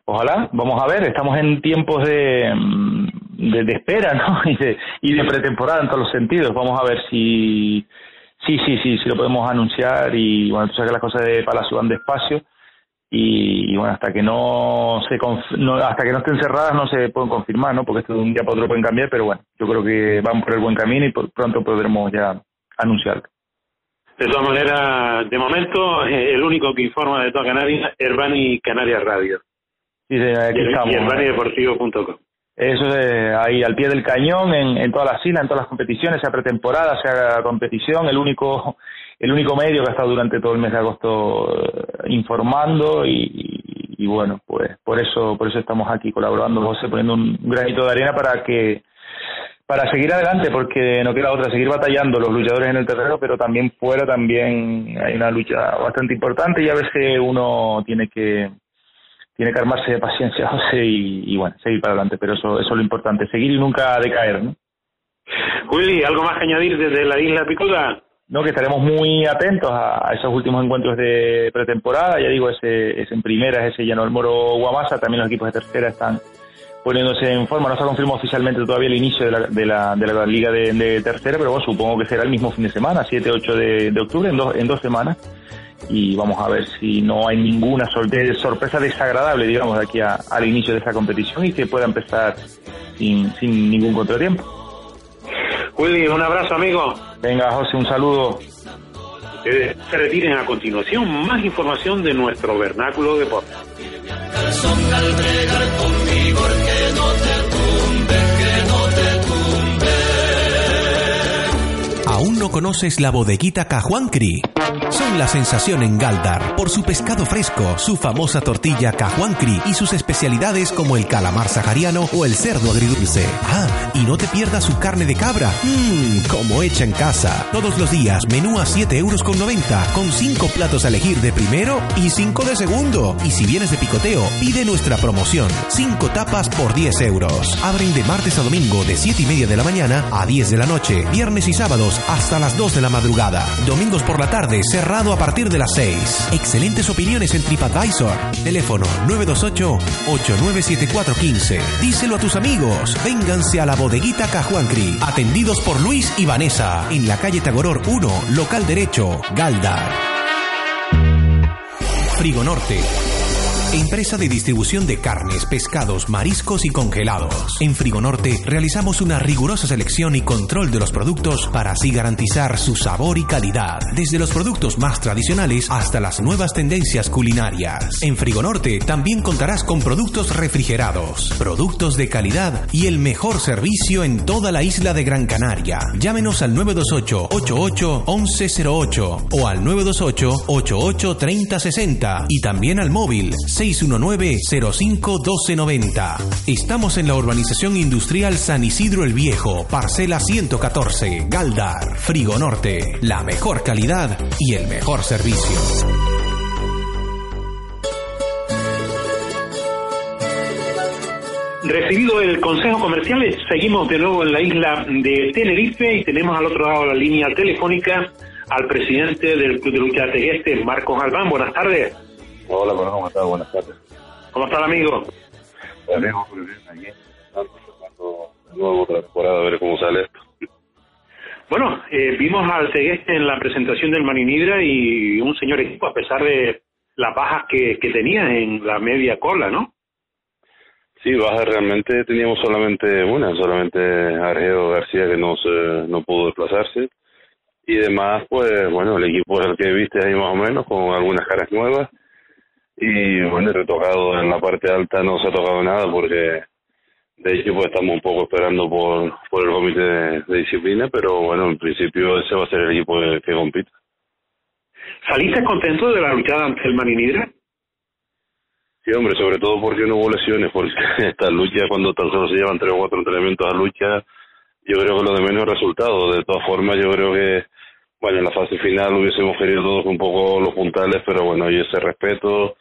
Ojalá, vamos a ver, estamos en tiempos de, mm, de, espera, ¿no? Y de, y de pretemporada en todos los sentidos. Vamos a ver si, sí, sí, sí, sí lo podemos anunciar y bueno, tú sabes que las cosas de Palacio van despacio y, bueno, hasta que no se no, hasta que no estén cerradas no se pueden confirmar, ¿no? Porque esto de un día para otro pueden cambiar, pero bueno, yo creo que van por el buen camino y pronto podremos ya anunciar. De todas maneras, de momento, eh, el único que informa de toda Canarias es Herbani Canarias Radio. Sí, aquí y, estamos. Y eso es ahí al pie del cañón en, en todas las islas, en todas las competiciones, sea pretemporada, sea competición, el único el único medio que ha estado durante todo el mes de agosto eh, informando y, bueno, pues por eso por eso estamos aquí colaborando, José, poniendo un granito de arena para que para seguir adelante, porque no queda otra, seguir batallando los luchadores en el terreno, pero también fuera también hay una lucha bastante importante y a veces uno tiene que tiene que armarse de paciencia, José, y, bueno, seguir para adelante, pero eso, eso es lo importante, seguir y nunca decaer, ¿no? Willy, ¿algo más que añadir desde la isla Picuda? No, que estaremos muy atentos a, esos últimos encuentros de pretemporada, ya digo, ese, ese en primera, ese Llano del Moro Guamasa, también los equipos de tercera están poniéndose en forma, no se ha confirmado oficialmente todavía el inicio de la, de la, de la liga de, tercera, pero bueno, supongo que será el mismo fin de semana, 7-8 de, de octubre, en dos, en dos semanas y vamos a ver si no hay ninguna sorpresa desagradable, digamos, de aquí al inicio de esta competición y que pueda empezar sin, sin ningún contratiempo. Willy, un abrazo, amigo. Venga, José, un saludo. se retiren a continuación más información de nuestro vernáculo deporte. Calzón al regar con vigor que no te tumbe. ¿Aún no conoces la bodeguita Cajuancri? Son la sensación en Galdar por su pescado fresco, su famosa tortilla Cajuancri y sus especialidades como el calamar sahariano o el cerdo agridulce. Ah, y no te pierdas su carne de cabra. Mmm, como hecha en casa. Todos los días, menú a 7 euros con 90, con 5 platos a elegir de primero y 5 de segundo. Y si vienes de picoteo, pide nuestra promoción. 5 tapas por 10 euros. Abren de martes a domingo de 7 y media de la mañana a 10 de la noche, viernes y sábados hasta las 2 de la madrugada. Domingos por la tarde, cerrado a partir de las 6. Excelentes opiniones en TripAdvisor. Teléfono 928-897415. Díselo a tus amigos. Vénganse a la bodeguita Cajuancri. Atendidos por Luis y Vanessa. En la calle Tagoror 1, local derecho, Galdar. Frigo Norte Empresa de distribución de carnes, pescados, mariscos y congelados. En Frigonorte realizamos una rigurosa selección y control de los productos para así garantizar su sabor y calidad, desde los productos más tradicionales hasta las nuevas tendencias culinarias. En Frigonorte también contarás con productos refrigerados, productos de calidad y el mejor servicio en toda la isla de Gran Canaria. Llámenos al 928 88 1108 o al 928 88 3060 y también al móvil 619-05-1290. Estamos en la urbanización industrial San Isidro el Viejo, parcela 114, Galdar, Frigo Norte. La mejor calidad y el mejor servicio. Recibido el consejo comercial, seguimos de nuevo en la isla de Tenerife y tenemos al otro lado la línea telefónica al presidente del Club de Lucha Tegueste, Marcos Albán. Buenas tardes. Hola, ¿cómo estás? Buenas tardes. ¿Cómo está el amigo? Amigo, muy bien, aquí. Estamos de nuevo otra temporada, a ver cómo sale esto. Bueno, eh, vimos al Segueste en la presentación del Maninidra y un señor equipo, a pesar de las bajas que, que tenía en la media cola, ¿no? Sí, bajas realmente teníamos solamente una, solamente Argeo García que no, se, no pudo desplazarse. Y demás, pues bueno, el equipo es el que viste ahí más o menos, con algunas caras nuevas y bueno, retocado en la parte alta no se ha tocado nada porque De hecho, pues estamos un poco esperando por, por el comité de, de disciplina, pero bueno, en principio ese va a ser el equipo que, que compite. ¿Saliste contento de la luchada ante el Marinidra? Sí, hombre, sobre todo porque no hubo lesiones, porque esta lucha, cuando tan solo se llevan tres o cuatro entrenamientos a lucha, yo creo que lo de menos resultados. De todas formas, yo creo que, bueno, en la fase final hubiésemos querido todos un poco los puntales, pero bueno, hay ese respeto,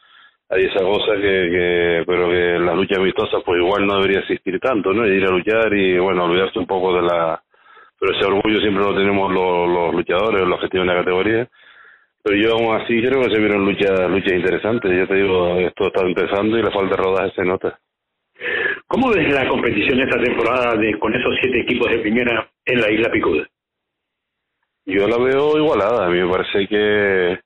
hay esa cosa que, que pero que la lucha amistosa pues igual no debería existir tanto, ¿no? Ir a luchar y, bueno, olvidarse un poco de la... Pero ese orgullo siempre lo tenemos los, los luchadores, los que tienen la categoría pero yo aún así creo que se vieron luchas luchas interesantes. Yo te digo, esto está empezando y la falta de rodaje se nota. ¿Cómo ves la competición esta temporada de, con esos siete equipos de primera en la isla Picuda? Yo la veo igualada. A mí me parece que,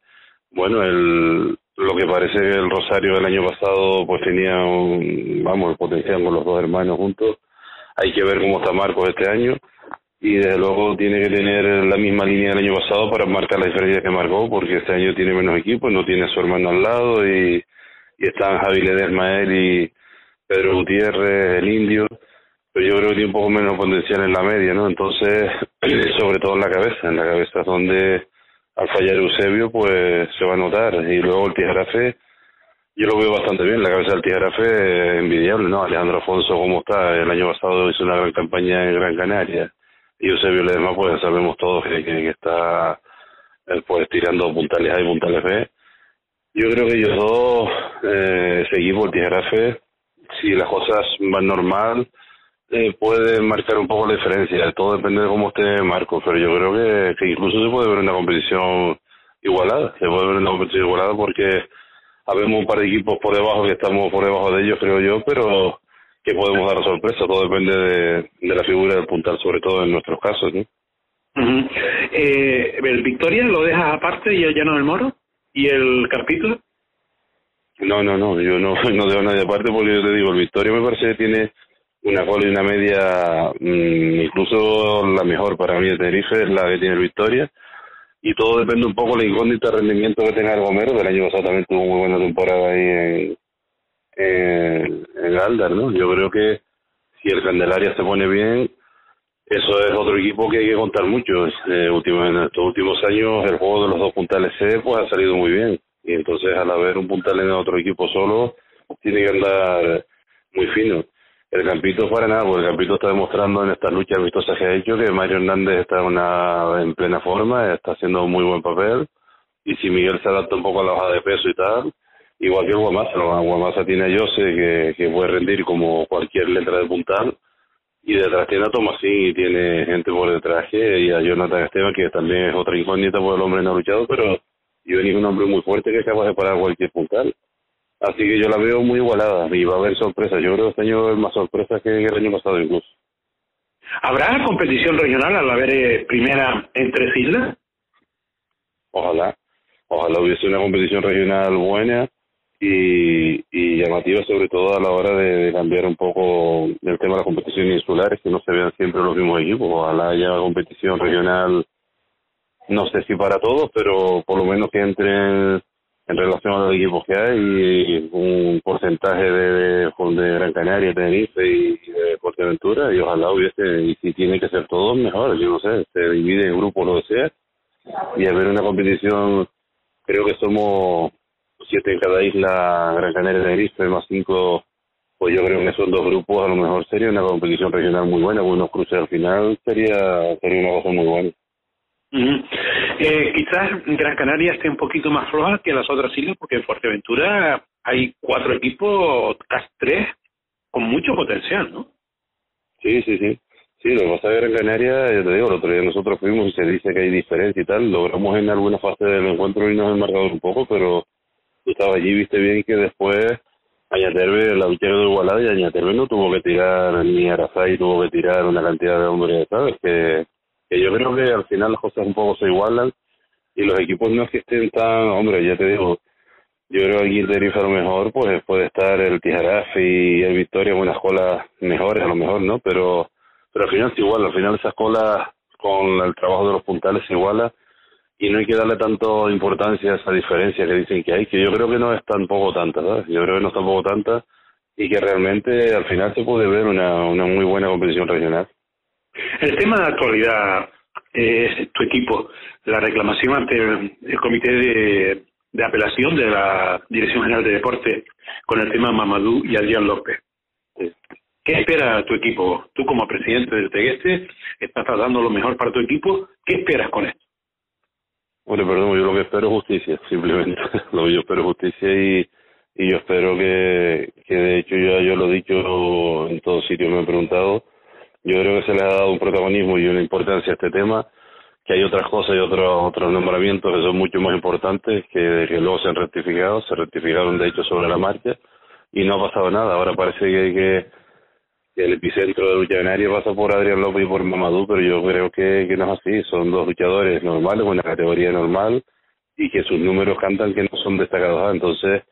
bueno, el, lo que parece que el Rosario del año pasado pues tenía, un, vamos, potencial con los dos hermanos juntos. Hay que ver cómo está Marcos este año y desde luego tiene que tener la misma línea del año pasado para marcar la diferencia que marcó, porque este año tiene menos equipo, no tiene a su hermano al lado y, y están Javi Ledesmael y Pedro Gutiérrez, el indio, pero yo creo que tiene un poco menos potencial en la media, ¿no? Entonces, sobre todo en la cabeza, en la cabeza es donde al fallar Eusebio, pues se va a notar. Y luego el Tijarafe, yo lo veo bastante bien, la cabeza del Tijarafe envidiable, ¿no? Alejandro Afonso, ¿cómo está? El año pasado hizo una gran campaña en Gran Canaria y Eusebio Ledesma pues sabemos todos que, está él pues tirando puntales A y puntales B. Yo creo que ellos dos, eh, equipo, el Tijerafe, si las cosas van normal, eh, puede marcar un poco la diferencia. Todo depende de cómo esté Marco, pero yo creo que, que incluso se puede ver una competición igualada. Se puede ver una competición igualada porque habemos un par de equipos por debajo que estamos por debajo de ellos, creo yo, pero que podemos dar sorpresa, todo depende de, de, la figura del puntal, sobre todo en nuestros casos. ¿no? eh, ¿El Victoria lo dejas aparte y el Llano del Moro? ¿Y el Carpito? No, no, no, yo no, no dejo nadie aparte porque yo te digo, el Victoria me parece que tiene una cola y una media, mmm, incluso la mejor para mí de Tenerife es la que tiene el Victoria. Y todo depende un poco del incógnito rendimiento que tenga el Gomero, del año pasado también tuvo muy buena temporada ahí en, en, en Aldar, ¿no? Yo creo que si el Candelaria se pone bien, eso es otro equipo que hay que contar mucho. Eh, último, en estos últimos años el juego de los dos puntales C pues ha salido muy bien. Y entonces al haber un puntal en otro equipo solo, tiene que andar muy fino. El Campito para nada, porque el Campito está demostrando en estas luchas vistosas que ha hecho que Mario Hernández está una, en plena forma, está haciendo muy buen papel. Y si Miguel se adapta un poco a la baja de peso y tal, igual que Guamasa, Guamasa tiene a Jose que, puede rendir como cualquier letra de puntal. Y detrás tiene a Tomasín y tiene gente por detrás y a Jonathan Esteban que también es otra incógnita porque el hombre no ha luchado pero y es un hombre muy fuerte que es capaz de parar cualquier puntal así que yo la veo muy igualada y va a haber sorpresas yo creo que este año es más sorpresa que el año pasado incluso ¿Habrá competición regional al haber eh, primera en tres islas? Ojalá, ojalá hubiese una competición regional buena y, y llamativa sobre todo a la hora de, de, cambiar un poco el tema de las competiciones insulares, que no se vean siempre los mismos equipos. Ojalá haya competición regional, no sé si para todos, pero por lo menos que entre en relación a los equipos que hay y un porcentaje de, de, de Gran Canaria, Tenerife y, de Fuerteventura y ojalá hubiese, y si tiene que ser todos, mejor, yo no sé, se divide en grupos, lo que sea, y haber una competición, creo que somos siete en cada isla, Gran Canaria, Tenerife, más cinco, pues yo creo que son dos grupos, a lo mejor sería una competición regional muy buena, unos cruces al final sería, sería una cosa muy buena. Uh eh, quizás Gran Canaria esté un poquito más floja que las otras islas, porque en Fuerteventura hay cuatro equipos, casi tres, con mucho potencial, ¿no? Sí, sí, sí. Sí, lo que pasa que Gran Canaria, yo te digo, el otro día nosotros fuimos y se dice que hay diferencia y tal, logramos en alguna fase del encuentro irnos el marcador un poco, pero tú estabas allí, viste bien que después Añaterbe, la lucha quedó igualada y Añaterbe no tuvo que tirar, ni Arasai tuvo que tirar una cantidad de hombres, ¿sabes? Que, que yo creo que al final las cosas un poco se igualan y los equipos no es que estén tan, hombre, ya te digo, yo creo que aquí en Tenerife a lo mejor pues puede estar el Tijaraf y el Victoria con unas colas mejores a lo mejor, ¿no? Pero, pero al final es igual, al final esas colas con el trabajo de los puntales se iguala y no hay que darle tanto importancia a esa diferencia que dicen que hay, que yo creo que no es tampoco tanta, ¿sabes? Yo creo que no es tampoco tanta y que realmente al final se puede ver una, una muy buena competición regional. El tema de actualidad es tu equipo, la reclamación ante el, comité de, de, apelación de la Dirección General de Deporte con el tema Mamadou y Adrián López. ¿Qué espera tu equipo? Tú como presidente del Tegueste estás dando lo mejor para tu equipo. ¿Qué esperas con esto? Bueno, perdón, yo lo que espero es justicia, simplemente. lo que yo espero es justicia y, y yo espero que, que de hecho ya yo lo he dicho en todos sitios, me han preguntado, yo creo que se le ha dado un protagonismo y una importancia a este tema, que hay otras cosas y otros otros nombramientos que son mucho más importantes, que, luego se han rectificado, se rectificaron de hecho sobre la marcha y no ha pasado nada. Ahora parece que que, que el epicentro de lucha canaria pasa por Adrián López y por Mamadou, pero yo creo que, que no es así. Son dos luchadores normales, una categoría normal y que sus números cantan que no son destacados. Entonces,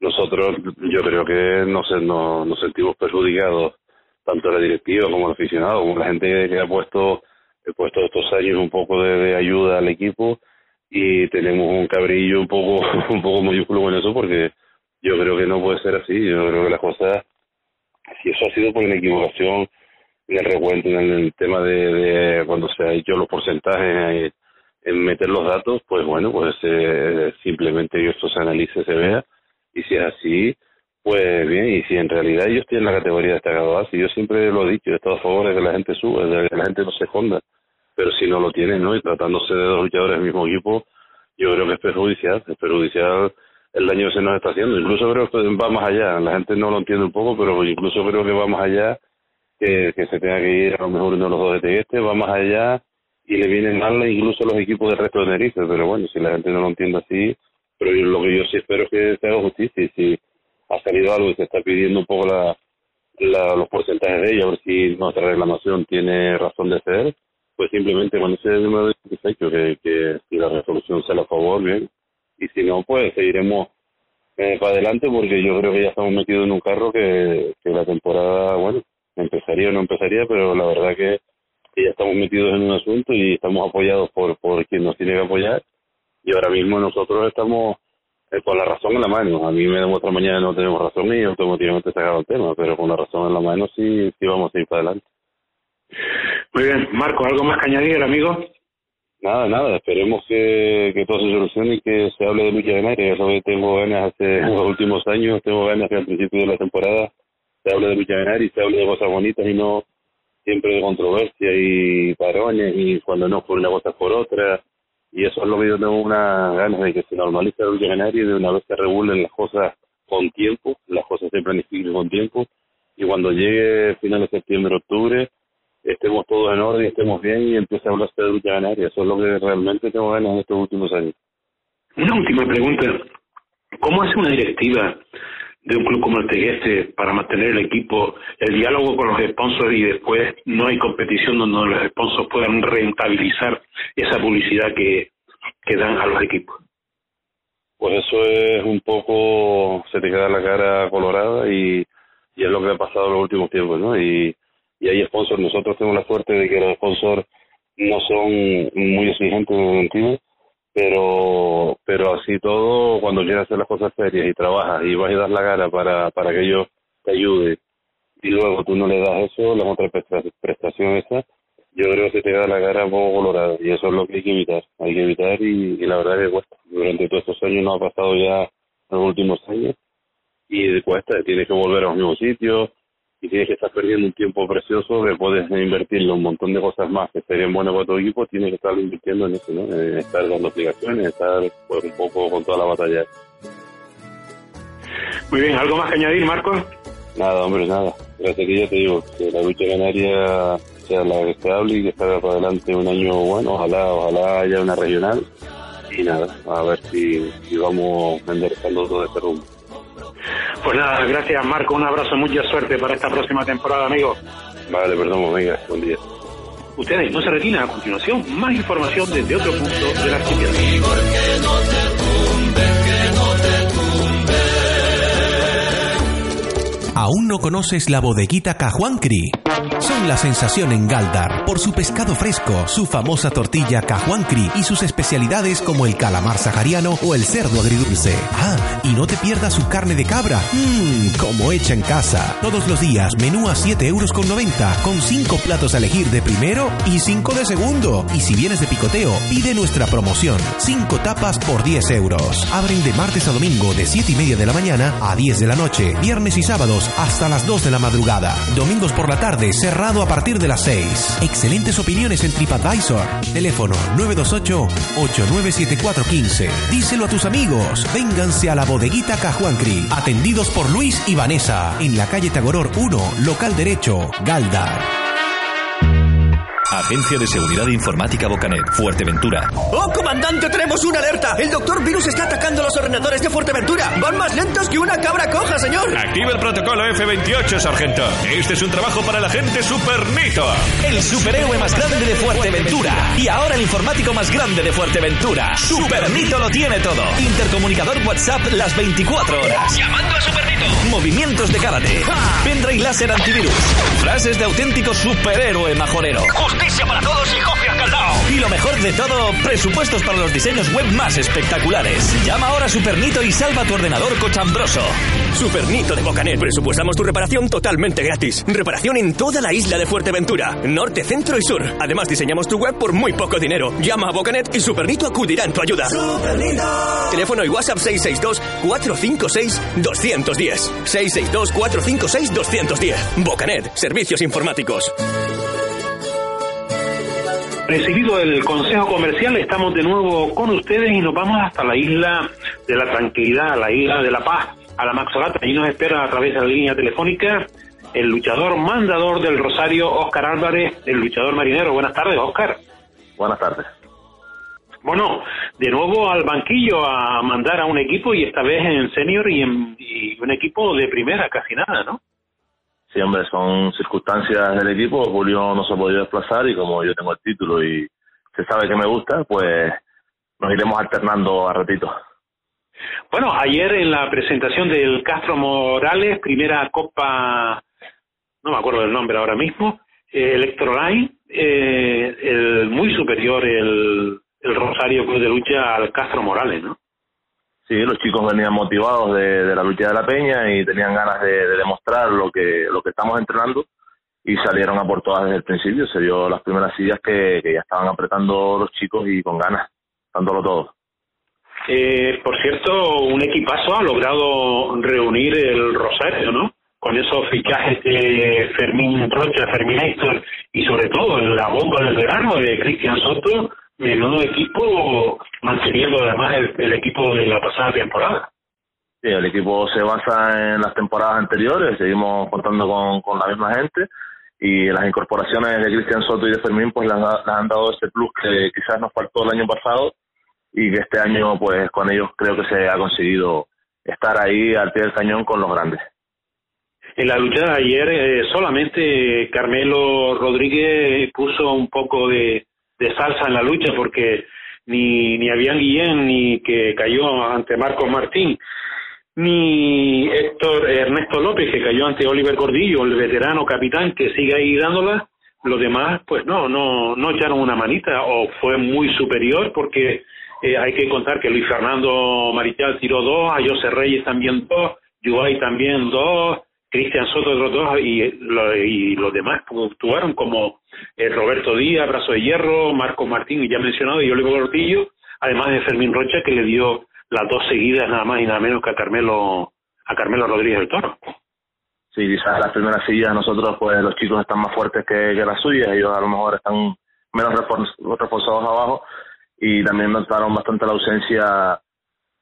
nosotros yo creo que nos, nos, nos sentimos perjudicados tanto la directiva como el aficionado, como la gente que ha puesto, he puesto estos años un poco de, ayuda al equipo y tenemos un cabrillo un poco, un poco mayúsculo con eso porque yo creo que no puede ser así, yo creo que las cosas, si eso ha sido por una equivocación en el recuento, en el tema de, cuando se ha hecho los porcentajes, en meter los datos, pues bueno, pues eh, simplemente esto se analice, se vea, y si es así, pues bien, y si en realidad ellos tienen la categoría destacado A, si yo siempre lo he dicho, he estado a favor de que la gente suba, de que la gente no se esconda, pero si no lo tienen, ¿no? Y tratándose de dos luchadores del mismo equipo, yo creo que es perjudicial, es perjudicial el daño que se nos está haciendo. Incluso creo que va más allá, la gente no lo entiende un poco, pero incluso creo que va más allá que, que se tenga que ir a lo mejor uno de los dos de este, va más allá y le vienen mal incluso los equipos del resto de Tenerife, pero bueno, si la gente no lo entiende así, pero lo que yo sí espero es que se haga justicia y si ha salido algo y se está pidiendo un poco la, los porcentajes de ella, a ver si nuestra reclamación tiene razón de ser, pues simplemente con ese número satisfecho que, que si la resolución se a favor, bien, y si no, pues seguiremos eh, para adelante porque yo creo que ya estamos metidos en un carro que, que la temporada, bueno, empezaría o no empezaría, pero la verdad que, que ya estamos metidos en un asunto y estamos apoyados por, por quien nos tiene que apoyar. Y ahora mismo nosotros estamos eh, con la razón en la mano. A mí me demuestra mañana no tenemos razón y automáticamente sacado el tema, pero con la razón en la mano sí, sí vamos a ir para adelante. Muy bien, Marco, ¿algo más que añadir, amigo? Nada, nada, esperemos que, que todo se solucione y que se hable de lucha de. Eso que tengo ganas hace los últimos años, tengo ganas que al principio de la temporada se hable de lucha de y se hable de cosas bonitas y no siempre de controversia y parones y cuando no por una cosa por otra y eso es lo que yo tengo una ganas de que se normalice el canario y de una vez se regulen las cosas con tiempo, las cosas se planifiquen con tiempo y cuando llegue final de septiembre, octubre, estemos todos en orden, estemos bien y empiece a hablarse de lucha canaria. Eso es lo que realmente tengo ganas en estos últimos años. Una última pregunta. ¿Cómo hace una directiva de un club como el Tegueste para mantener el equipo, el diálogo con los sponsors y después no hay competición donde los sponsors puedan rentabilizar esa publicidad que, que dan a los equipos. Pues eso es un poco, se te queda la cara colorada y, y es lo que ha pasado en los últimos tiempos, ¿no? Y, y hay sponsors, nosotros tenemos la suerte de que los sponsors no son muy exigentes en el sentido, pero pero así todo cuando quieres hacer las cosas serias y trabajas y vas y das la cara para para que ellos te ayuden y luego tú no le das eso las otras prestaciones esas yo creo que te da la cara un poco colorada y eso es lo que hay que evitar hay que evitar y, la verdad es que cuesta. Durante todos estos años no ha pasado ya los últimos años y cuesta tienes que volver a los mismos sitios y tienes que estar perdiendo un tiempo precioso que puedes invertirlo un montón de cosas más que serían buenas para tu equipo, tienes que estar invirtiendo en eso, ¿no? En estar dando explicaciones, estar pues, un poco con toda la batalla. Muy bien, ¿algo más que añadir, Marcos? Nada, hombre, nada. Gracias que ya te digo, que la lucha canaria sea la que estable y que salga para adelante un año bueno, ojalá, ojalá haya una regional y nada, a ver si, si vamos enderezando todo este rumbo. Pues nada, gracias Marco, un abrazo, mucha suerte para esta próxima temporada, amigo. Vale, perdón, venga, buen día. Ustedes no se retiran a continuación, más información desde otro punto de la actividad. ¿Aún no conoces la bodeguita Cajuancri? Son la sensación en Galdar por su pescado fresco, su famosa tortilla Cajuancri y sus especialidades como el calamar sahariano o el cerdo agridulce. Ah, y no te pierdas su carne de cabra. Mmm, como hecha en casa. Todos los días, menú a 7 euros con 90, con 5 platos a elegir de primero y 5 de segundo. Y si vienes de picoteo, pide nuestra promoción. 5 tapas por 10 euros. Abren de martes a domingo de 7 y media de la mañana a 10 de la noche. Viernes y sábados hasta las 2 de la madrugada. Domingos por la tarde, cerrado a partir de las 6. Excelentes opiniones en TripAdvisor. Teléfono 928-897415. Díselo a tus amigos. Vénganse a la bodeguita Cajuancri. Atendidos por Luis y Vanessa. En la calle Tagoror 1, local derecho, Galdar. Agencia de Seguridad Informática Bocanet, Fuerteventura. ¡Oh, comandante! ¡Tenemos una alerta! ¡El doctor Virus está atacando los ordenadores de Fuerteventura! ¡Van más lentos que una cabra coja, señor! Activa el protocolo F-28, sargento. Este es un trabajo para el agente Supernito. El superhéroe más grande de Fuerteventura. Y ahora el informático más grande de Fuerteventura. Supernito lo tiene todo. Intercomunicador WhatsApp las 24 horas. ¡Llamando a Supernito! Movimientos de karate. Pendrive láser antivirus. Frases de auténtico superhéroe majorero. ¡Justicia para todos y caldao! Y lo mejor de todo, presupuestos para los diseños web más espectaculares. Llama ahora a Supernito y salva tu ordenador cochambroso. Supernito de Bocanet. Presupuestamos tu reparación totalmente gratis. Reparación en toda la isla de Fuerteventura. Norte, centro y sur. Además, diseñamos tu web por muy poco dinero. Llama a Bocanet y Supernito acudirá en tu ayuda. ¡Supernito! Teléfono y WhatsApp 662-456-210. 662-456-210. Bocanet. Servicios informáticos. Recibido el Consejo Comercial, estamos de nuevo con ustedes y nos vamos hasta la isla de la tranquilidad, la isla de la paz, a la Maxolata. Allí nos espera a través de la línea telefónica el luchador mandador del Rosario, Óscar Álvarez, el luchador marinero. Buenas tardes, Óscar. Buenas tardes. Bueno, de nuevo al banquillo a mandar a un equipo y esta vez en senior y, en, y un equipo de primera, casi nada, ¿no? Sí, hombre, son circunstancias del equipo. Julio no se ha podido desplazar y como yo tengo el título y se sabe que me gusta, pues nos iremos alternando a ratito. Bueno, ayer en la presentación del Castro Morales, primera Copa, no me acuerdo del nombre ahora mismo, eh, Electroline, eh, el muy superior el, el Rosario Cruz de Lucha al Castro Morales, ¿no? Sí, los chicos venían motivados de, de la lucha de la peña y tenían ganas de, de, demostrar lo que lo que estamos entrenando y salieron a por todas desde el principio. Se dio las primeras sillas que, que ya estaban apretando los chicos y con ganas, dándolo todo. Eh, por cierto, un equipazo ha logrado reunir el Rosario, ¿no? Con esos fichajes de Fermín Rocha, Fermín Héctor y sobre todo la bomba del verano de Cristian Soto, menudo equipo, manteniendo además el, el, equipo de la pasada temporada. Sí, el equipo se basa en las temporadas anteriores, seguimos contando con, con la misma gente y las incorporaciones de Cristian Soto y de Fermín pues les, les, han dado ese plus que quizás nos faltó el año pasado y que este año pues con ellos creo que se ha conseguido estar ahí al pie del cañón con los grandes. En la lucha de ayer eh, solamente Carmelo Rodríguez puso un poco de, de salsa en la lucha porque ni, ni Avian Guillén ni que cayó ante Marcos Martín ni Héctor Ernesto López que cayó ante Oliver Gordillo el veterano capitán que sigue ahí dándola. Los demás pues no no no echaron una manita o fue muy superior porque eh, hay que contar que Luis Fernando Marichal tiró dos a José Reyes también dos Yuay también dos Cristian Soto otros dos y, lo, y los demás actuaron como eh, Roberto Díaz, Brazo de Hierro, Marcos Martín, ya mencionado, y Oliver Gordillo, además de Fermín Rocha, que le dio las dos seguidas nada más y nada menos que a Carmelo, a Carmelo Rodríguez del Toro. Sí, quizás las primeras sillas nosotros, pues los chicos están más fuertes que, las suyas, ellos a lo mejor están menos reforzados abajo y también notaron bastante la ausencia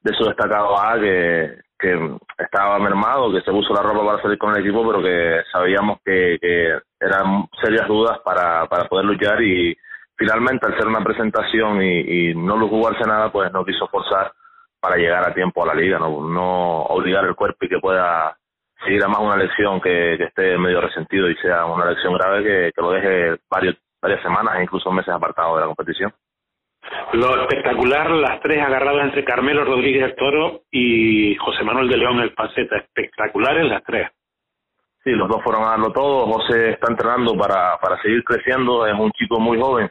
de su destacado A, que, que estaba mermado, que se puso la ropa para salir con el equipo, pero que sabíamos que, que eran serias dudas para, para poder luchar y finalmente al ser una presentación y, y no jugarse nada, pues no quiso forzar para llegar a tiempo a la liga, no, no obligar el cuerpo y que pueda seguir a más una lección que, esté medio resentido y sea una lección grave que, que lo deje varios, varias semanas e incluso meses apartado de la competición. Lo espectacular, las tres agarradas entre Carmelo Rodríguez el Toro y José Manuel de León el Panceta, espectaculares las tres. sí, los dos fueron a darlo todo. José está entrenando para, para seguir creciendo, es un chico muy joven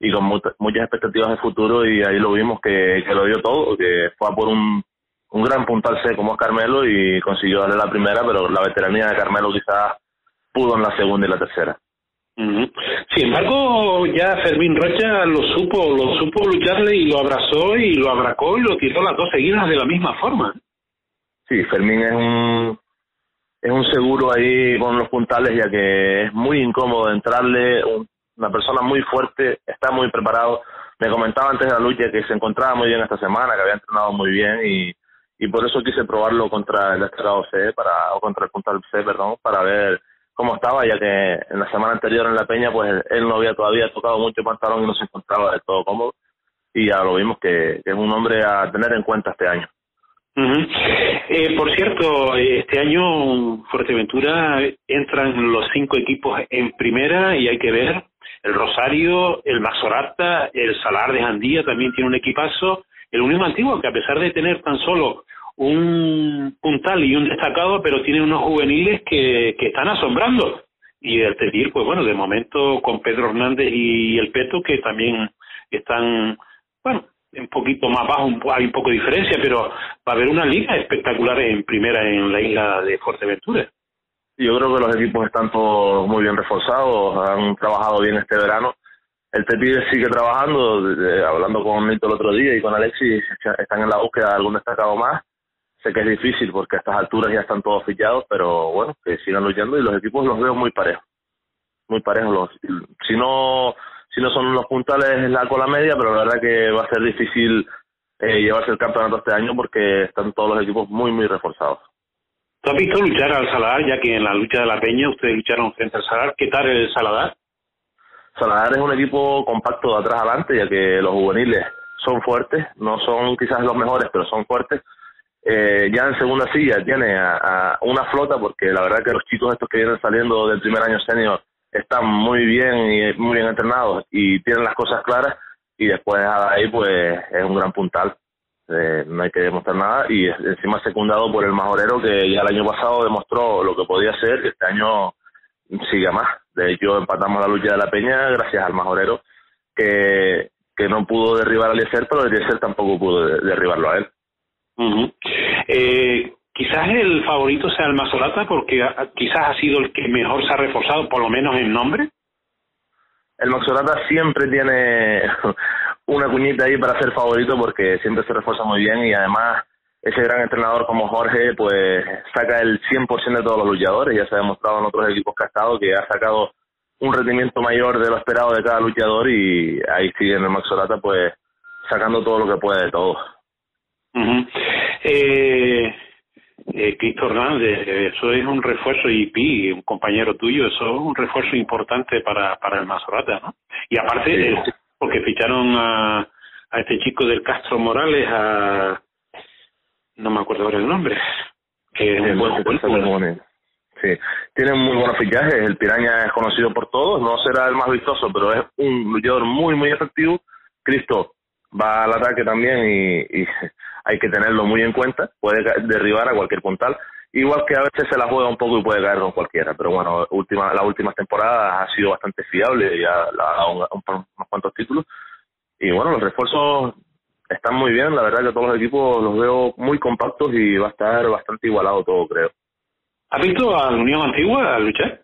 y con muchas expectativas de futuro y ahí lo vimos que, que lo dio todo, que fue a por un, un gran puntal C como es Carmelo y consiguió darle la primera, pero la veteranía de Carmelo quizás pudo en la segunda y la tercera. Sin embargo, ya Fermín Rocha lo supo, lo supo lucharle y lo abrazó y lo abracó y lo tiró las dos seguidas de la misma forma. Sí, Fermín es un es un seguro ahí con los puntales ya que es muy incómodo entrarle, una persona muy fuerte, está muy preparado. Me comentaba antes de la lucha que se encontraba muy bien esta semana, que había entrenado muy bien y, y por eso quise probarlo contra el destacado C, para, o contra el puntal C, perdón, para ver cómo estaba, ya que en la semana anterior en La Peña, pues él no había todavía tocado mucho pantalón y no se encontraba del todo cómodo. Y ya lo vimos que, es un hombre a tener en cuenta este año. eh, por cierto, este año Fuerteventura entran los cinco equipos en primera y hay que ver el Rosario, el Mazorata, el Salar de Jandía también tiene un equipazo, el Unión Antiguo que a pesar de tener tan solo un puntal y un destacado, pero tiene unos juveniles que, que están asombrando. Y el Tetir, pues bueno, de momento con Pedro Hernández y el Peto, que también están, bueno, un poquito más bajo, hay un poco de diferencia, pero va a haber una liga espectacular en primera en la isla de Fuerteventura. Yo creo que los equipos están todos muy bien reforzados, han trabajado bien este verano. El Tetir sigue trabajando, hablando con Nito el otro día y con Alexis, están en la búsqueda de algún destacado más Sé que es difícil porque a estas alturas ya están todos fichados, pero bueno, que sigan luchando y los equipos los veo muy parejos. Muy parejos. Los, si no si no son los puntales la cola media, pero la verdad que va a ser difícil eh, llevarse el campeonato este año porque están todos los equipos muy, muy reforzados. ¿Tú has visto luchar al Saladar, ya que en la lucha de la Peña ustedes lucharon frente al Saladar? ¿Qué tal el Saladar? Saladar es un equipo compacto de atrás adelante, ya que los juveniles son fuertes, no son quizás los mejores, pero son fuertes eh, ya en segunda silla tiene a, una flota porque la verdad que los chicos estos que vienen saliendo del primer año senior están muy bien y muy bien entrenados y tienen las cosas claras y después ahí pues es un gran puntal. Eh, no hay que demostrar nada y encima secundado por el majorero que ya el año pasado demostró lo que podía hacer y este año sigue más. De hecho empatamos la lucha de la peña gracias al majorero que, que no pudo derribar a Eliezer pero Eliezer tampoco pudo derribarlo a él eh, quizás el favorito sea el Mazolata porque quizás ha sido el que mejor se ha reforzado, por lo menos en nombre. El Mazolata siempre tiene una cuñita ahí para ser favorito porque siempre se refuerza muy bien y además ese gran entrenador como Jorge pues saca el 100% de todos los luchadores, ya se ha demostrado en otros equipos que ha estado que ha sacado un rendimiento mayor de lo esperado de cada luchador y ahí sigue en el Maxolata pues sacando todo lo que puede de todos eh, eh, Cristo Hernández, eso es un refuerzo, y Pi, un compañero tuyo, eso es un refuerzo importante para, para el Mazorata, ¿no? Y aparte, porque ficharon a, a este chico del Castro Morales, a. No me acuerdo ahora el nombre. Que es buen, Sí, tienen muy buenos fichajes. El Piraña es conocido por todos, no será el más vistoso, pero es un luchador muy, muy efectivo. Cristo va al ataque también y, y hay que tenerlo muy en cuenta, puede derribar a cualquier puntal, igual que a veces se la juega un poco y puede caer con cualquiera, pero bueno, última, las últimas temporadas ha sido bastante fiable, ya ha dado unos cuantos títulos, y bueno, los refuerzos están muy bien, la verdad que todos los equipos los veo muy compactos y va a estar bastante igualado todo, creo. ¿Has visto a la Unión Antigua a luchar?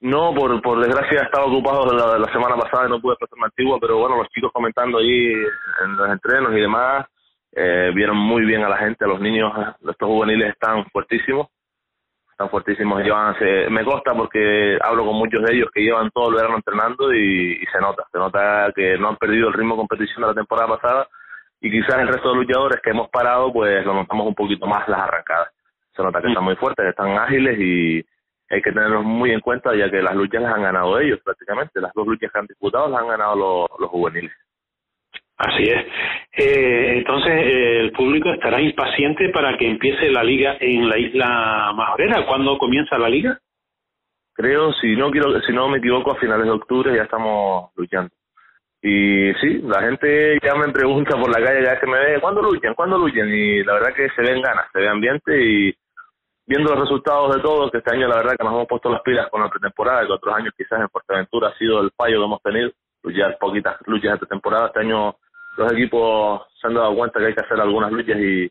No, por, por desgracia he estado ocupado la, la semana pasada y no pude prestarme Antigua, pero bueno, los chicos comentando ahí en los entrenos y demás, eh, vieron muy bien a la gente, los niños, estos juveniles están fuertísimos, están fuertísimos, llevan, se, me consta porque hablo con muchos de ellos que llevan todo el verano entrenando y, se nota, se nota que no han perdido el ritmo de competición de la temporada pasada y quizás el resto de luchadores que hemos parado pues lo notamos un poquito más las arrancadas, se nota que están muy fuertes, están ágiles y hay que tenerlos muy en cuenta ya que las luchas las han ganado ellos prácticamente, las dos luchas que han disputado las han ganado los, los juveniles. Así es. Eh, entonces, eh, el público estará impaciente para que empiece la liga en la isla Majorera. ¿Cuándo comienza la liga? Creo, si no quiero, si no me equivoco, a finales de octubre ya estamos luchando. Y sí, la gente ya me pregunta por la calle vez que me ve, ¿cuándo luchan? ¿Cuándo luchan? Y la verdad que se ven ganas, se ve ambiente y, viendo los resultados de todos, que este año la verdad que nos hemos puesto las pilas con la pretemporada, que otros años quizás en Fuerteventura ha sido el fallo que hemos tenido, luchar poquitas luchas de pretemporada. Este año los equipos se han dado cuenta que hay que hacer algunas luchas y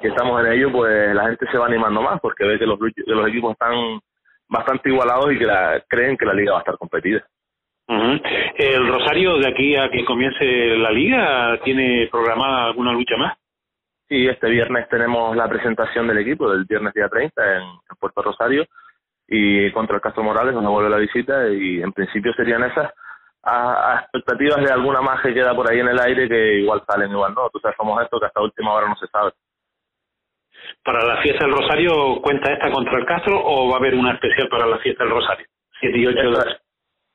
que estamos en ello, pues la gente se va animando más porque ve que los, que los equipos están bastante igualados y que la, creen que la liga va a estar competida. ¿El Rosario de aquí a que comience la liga tiene programada alguna lucha más? Sí, este viernes tenemos la presentación del equipo, del viernes día 30 en, Puerto Rosario y contra el Castro Morales nos vuelve la visita y en principio serían esas a, expectativas de alguna más que queda por ahí en el aire que igual salen, igual no. Tú sabes cómo esto, que hasta última hora no se sabe. ¿Para la fiesta del Rosario cuenta esta contra el Castro o va a haber una especial para la fiesta del Rosario? 7 y 8 esta,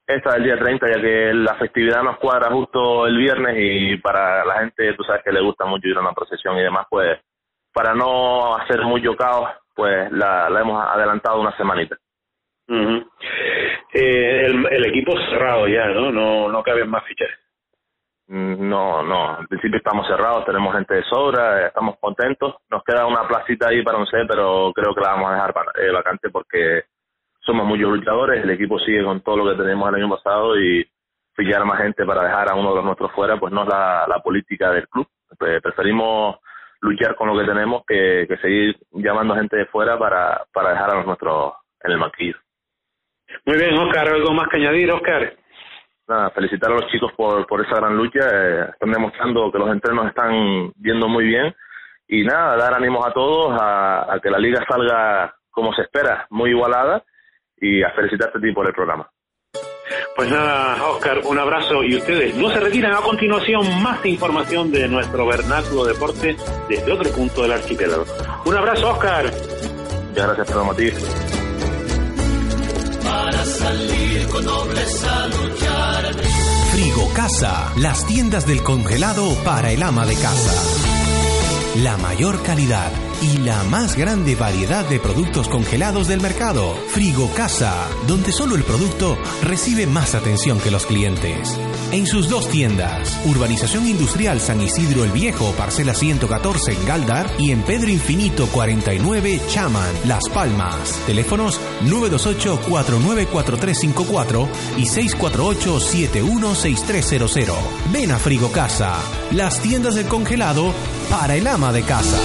esta del día 30, ya que la festividad nos cuadra justo el viernes y para la gente, tú sabes que le gusta mucho ir a una procesión y demás, pues para no hacer mucho caos, pues la, la hemos adelantado una semanita. Eh, el, el, equipo cerrado ya, ¿no? No, no caben más fichajes. Mm, no, no, en principio estamos cerrados, tenemos gente de sobra, estamos contentos. Nos queda una placita ahí para un C, pero creo que la vamos a dejar eh, vacante porque somos muchos luchadores, el equipo sigue con todo lo que tenemos el año pasado y fichar más gente para dejar a uno de los nuestros fuera, pues no es la, la política del club. Preferimos luchar con lo que tenemos que, que seguir llamando gente de fuera para, para dejar a los nuestros en el banquillo. Muy bien, Oscar, ¿algo más que añadir, Oscar? Nada, felicitar a los chicos por, por esa gran lucha. Eh, están demostrando que los entrenos están viendo muy bien. Y nada, dar ánimos a todos a, a, que la liga salga como se espera, muy igualada. Y a felicitarte a ti por el programa. Pues nada, Oscar, un abrazo. Y ustedes no se retiran. A continuación, más información de nuestro vernáculo deporte desde otro punto del archipiélago. Un abrazo, Oscar. Muchas gracias, Pedro Matiz para salir con nobleza a luchar. Frigo Casa, las tiendas del congelado para el ama de casa. La mayor calidad y la más grande variedad de productos congelados del mercado. Frigo Casa, donde solo el producto recibe más atención que los clientes. En sus dos tiendas, Urbanización Industrial San Isidro el Viejo, parcela 114 en Galdar y en Pedro Infinito 49 Chaman, Las Palmas. Teléfonos 928-494354 y 648-716300. Ven a Frigo Casa, las tiendas del congelado para el ama de casa.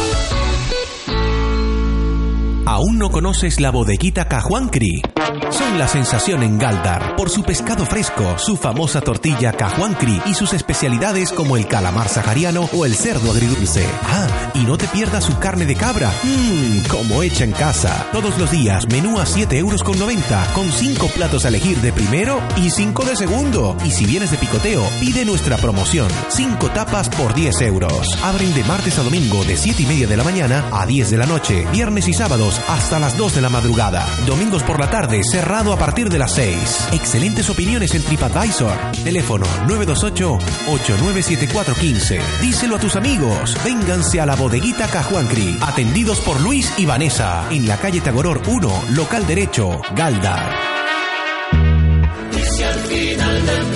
¿Aún no conoces la bodeguita Cajuancri? Son la sensación en Galdar por su pescado fresco, su famosa tortilla Cajuancri y sus especialidades como el calamar sahariano o el cerdo agridulce. Ah, y no te pierdas su carne de cabra. Mmm, como hecha en casa. Todos los días, menú a 7 euros con 90, con 5 platos a elegir de primero y 5 de segundo. Y si vienes de picoteo, pide nuestra promoción. 5 tapas por 10 euros. Abren de martes a domingo de 7 y media de la mañana a 10 de la noche. Viernes y sábados hasta las 2 de la madrugada. Domingos por la tarde, cerrado a partir de las 6. Excelentes opiniones en TripAdvisor. Teléfono 928-897415. Díselo a tus amigos. Vénganse a la bodeguita Cajuancri. Atendidos por Luis y Vanessa. En la calle Tagoror 1, local derecho, Galdar. Al final del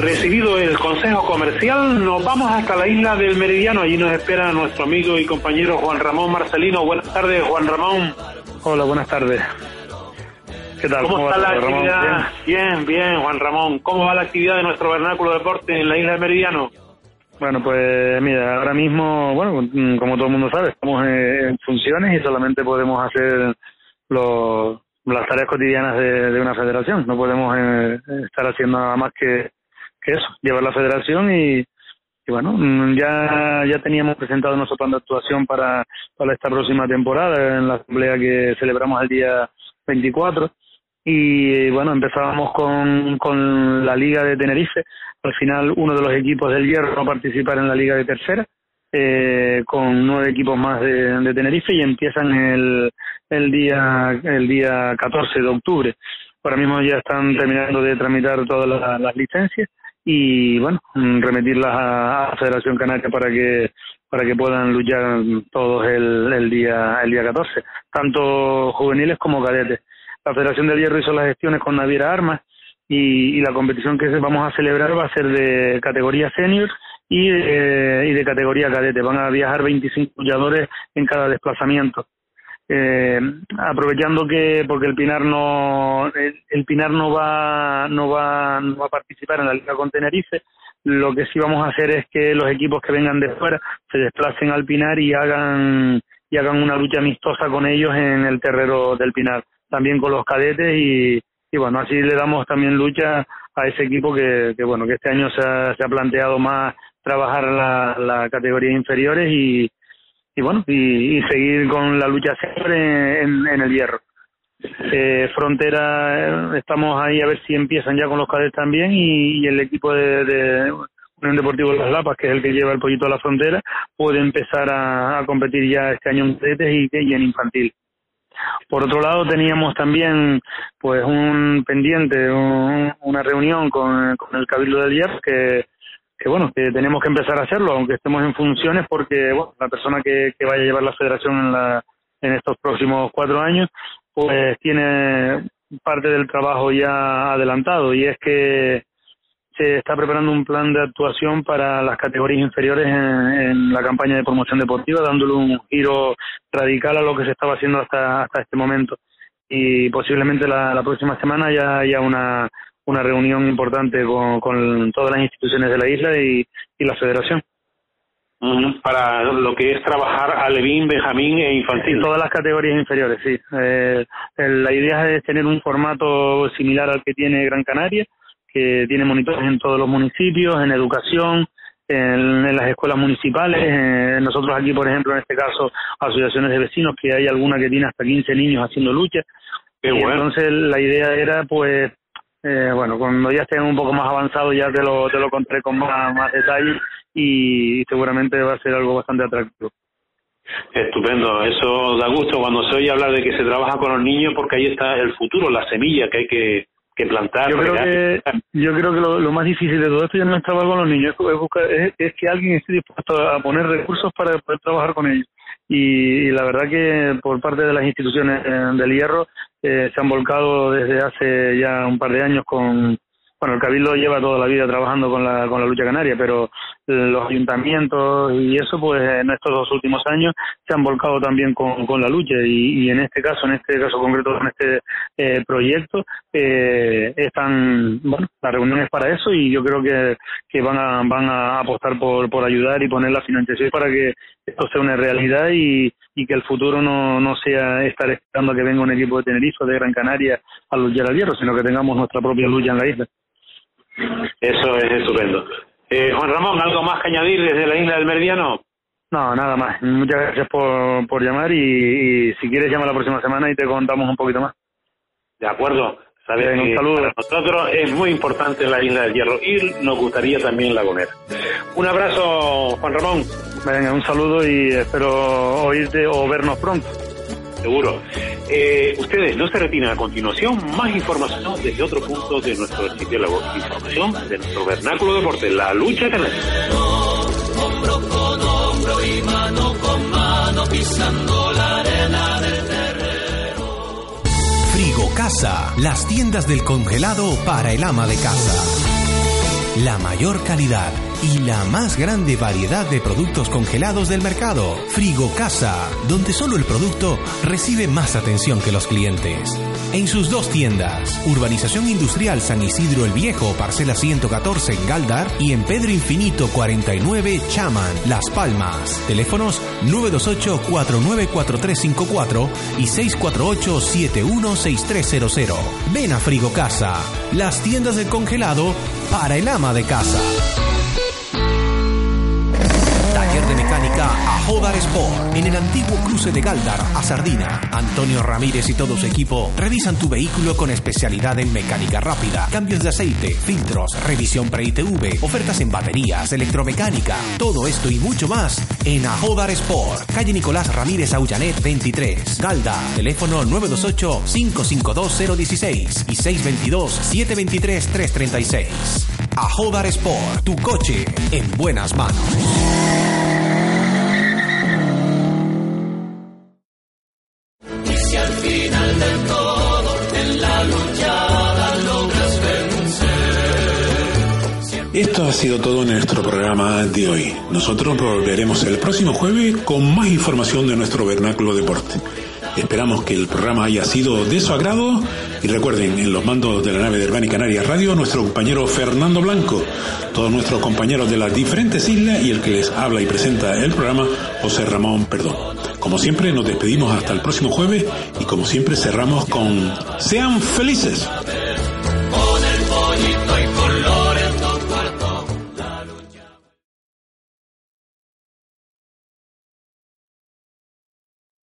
Recibido el consejo comercial, nos vamos hasta la isla del Meridiano. Allí nos espera nuestro amigo y compañero Juan Ramón Marcelino. Buenas tardes, Juan Ramón. Hola, buenas tardes. ¿Qué tal? ¿Cómo, ¿Cómo está va la Ramón? actividad? Bien? bien, Juan Ramón. ¿Cómo va la actividad de nuestro vernáculo deporte en la isla del Meridiano? Bueno, pues mira, ahora mismo, bueno, mm, como todo el mundo sabe, estamos en, en funciones y solamente podemos hacer los, las tareas cotidianas de, de una federación. No podemos eh, estar haciendo nada más que, que eso, llevar la federación y, y bueno, mm, ya, ya teníamos presentado nuestro plan de actuación para, para esta próxima temporada en la asamblea que celebramos el día 24 y bueno, empezábamos con, con la Liga de Tenerife. Al final, uno de los equipos del Hierro a participar en la Liga de Tercera, eh, con nueve equipos más de, Tenerife y empiezan el, el, día, el día 14 de octubre. Ahora mismo ya están terminando de tramitar todas las licencias y bueno, remitirlas a, a Federación Canaria para que para que puedan luchar todos el, el día el día 14, tanto juveniles como cadetes la Federación del Hierro hizo las gestiones con Naviera Armas y, y, la competición que vamos a celebrar va a ser de categoría senior y, eh, y de categoría cadete. Van a viajar 25 luchadores en cada desplazamiento. Eh, aprovechando que porque el Pinar no el, Pinar no va no va no va a participar en la liga con Tenerife lo que sí vamos a hacer es que los equipos que vengan de fuera se desplacen al Pinar y hagan y hagan una lucha amistosa con ellos en el terreno del Pinar también con los cadetes y, y bueno así le damos también lucha a ese equipo que, que bueno que este año se ha, se ha planteado más trabajar la, la categoría inferiores y, y bueno, y, y, seguir con la lucha siempre en, en el hierro. Eh, Frontera, estamos ahí a ver si empiezan ya con los cadetes también y, y el equipo de, de Unión Deportivo de Las Lapas, que es el que lleva el pollito a la frontera, puede empezar a, competir ya este año en cadetes y, y en infantil. Por otro lado, teníamos también pues un pendiente, un, una reunión con, con el Cabildo del Hierro que que bueno, que tenemos que empezar a hacerlo, aunque estemos en funciones, porque bueno, la persona que, que vaya a llevar la federación en, la, en estos próximos cuatro años, pues tiene parte del trabajo ya adelantado y es que se está preparando un plan de actuación para las categorías inferiores en, en la campaña de promoción deportiva, dándole un giro radical a lo que se estaba haciendo hasta, hasta este momento. Y posiblemente la, la próxima semana ya haya una una reunión importante con, con todas las instituciones de la isla y, y la federación. Para lo que es trabajar alevín, benjamín e infantil. Todas las categorías inferiores, sí. Eh, la idea es tener un formato similar al que tiene Gran Canaria, que tiene monitores en todos los municipios, en educación, en, en las escuelas municipales. Eh, nosotros aquí, por ejemplo, en este caso, asociaciones de vecinos, que hay alguna que tiene hasta 15 niños haciendo lucha. Qué bueno. Entonces, la idea era, pues, eh, bueno, cuando ya estén un poco más avanzado ya te lo, te lo contaré con más, más detalle y seguramente va a ser algo bastante atractivo. Estupendo, eso da gusto cuando se oye hablar de que se trabaja con los niños porque ahí está el futuro, la semilla que hay que, que plantar. Yo creo que, yo creo que lo, lo, más difícil de todo esto ya no es trabajar con los niños, es, buscar, es, es que alguien esté dispuesto a poner recursos para poder trabajar con ellos. Y, la verdad que por parte de las instituciones del hierro eh, se han volcado desde hace ya un par de años con bueno el cabildo lleva toda la vida trabajando con la con la lucha canaria pero los ayuntamientos y eso pues en estos dos últimos años se han volcado también con, con la lucha y, en este caso en este caso concreto con este eh, proyecto eh, están bueno la reunión es para eso y yo creo que, que van a van a apostar por por ayudar y poner la financiación para que esto sea una realidad y, y que el futuro no, no sea estar esperando a que venga un equipo de Tenerife o de Gran Canaria a luchar al hierro, sino que tengamos nuestra propia lucha en la isla. Eso es estupendo. Eh, Juan Ramón, ¿algo más que añadir desde la isla del Meridiano? No, nada más. Muchas gracias por, por llamar y, y si quieres llama la próxima semana y te contamos un poquito más. De acuerdo. Sabes Bien, un saludo. Para nosotros es muy importante la isla del Hierro y nos gustaría también La Gomera. Un abrazo, Juan Ramón. Venga, un saludo y espero oírte o vernos pronto. Seguro. Eh, ustedes no se retiren a continuación. Más información desde otro punto de nuestro sitio de información de nuestro vernáculo deporte, la lucha canaria. Hombro con hombro y mano con mano pisando la arena del. Frigo Casa, las tiendas del congelado para el ama de casa. La mayor calidad y la más grande variedad de productos congelados del mercado. Frigo Casa, donde solo el producto recibe más atención que los clientes. En sus dos tiendas, Urbanización Industrial San Isidro el Viejo, parcela 114 en Galdar y en Pedro Infinito 49 Chaman, Las Palmas. Teléfonos 928-494354 y 648-716300. Ven a Frigo Casa, las tiendas del congelado para el ama de casa. A Jodar Sport. En el antiguo cruce de Galdar a Sardina. Antonio Ramírez y todo su equipo revisan tu vehículo con especialidad en mecánica rápida, cambios de aceite, filtros, revisión pre-ITV, ofertas en baterías, electromecánica. Todo esto y mucho más en Ajodar Sport. Calle Nicolás Ramírez Aullanet 23. Galda. Teléfono 928-552-016 y 622-723-336. Ajodar Sport. Tu coche en buenas manos. Sido todo nuestro programa de hoy. Nosotros volveremos el próximo jueves con más información de nuestro vernáculo deporte. Esperamos que el programa haya sido de su agrado y recuerden, en los mandos de la nave de Herbani Canarias Radio, nuestro compañero Fernando Blanco, todos nuestros compañeros de las diferentes islas y el que les habla y presenta el programa, José Ramón Perdón. Como siempre, nos despedimos hasta el próximo jueves y como siempre cerramos con Sean felices.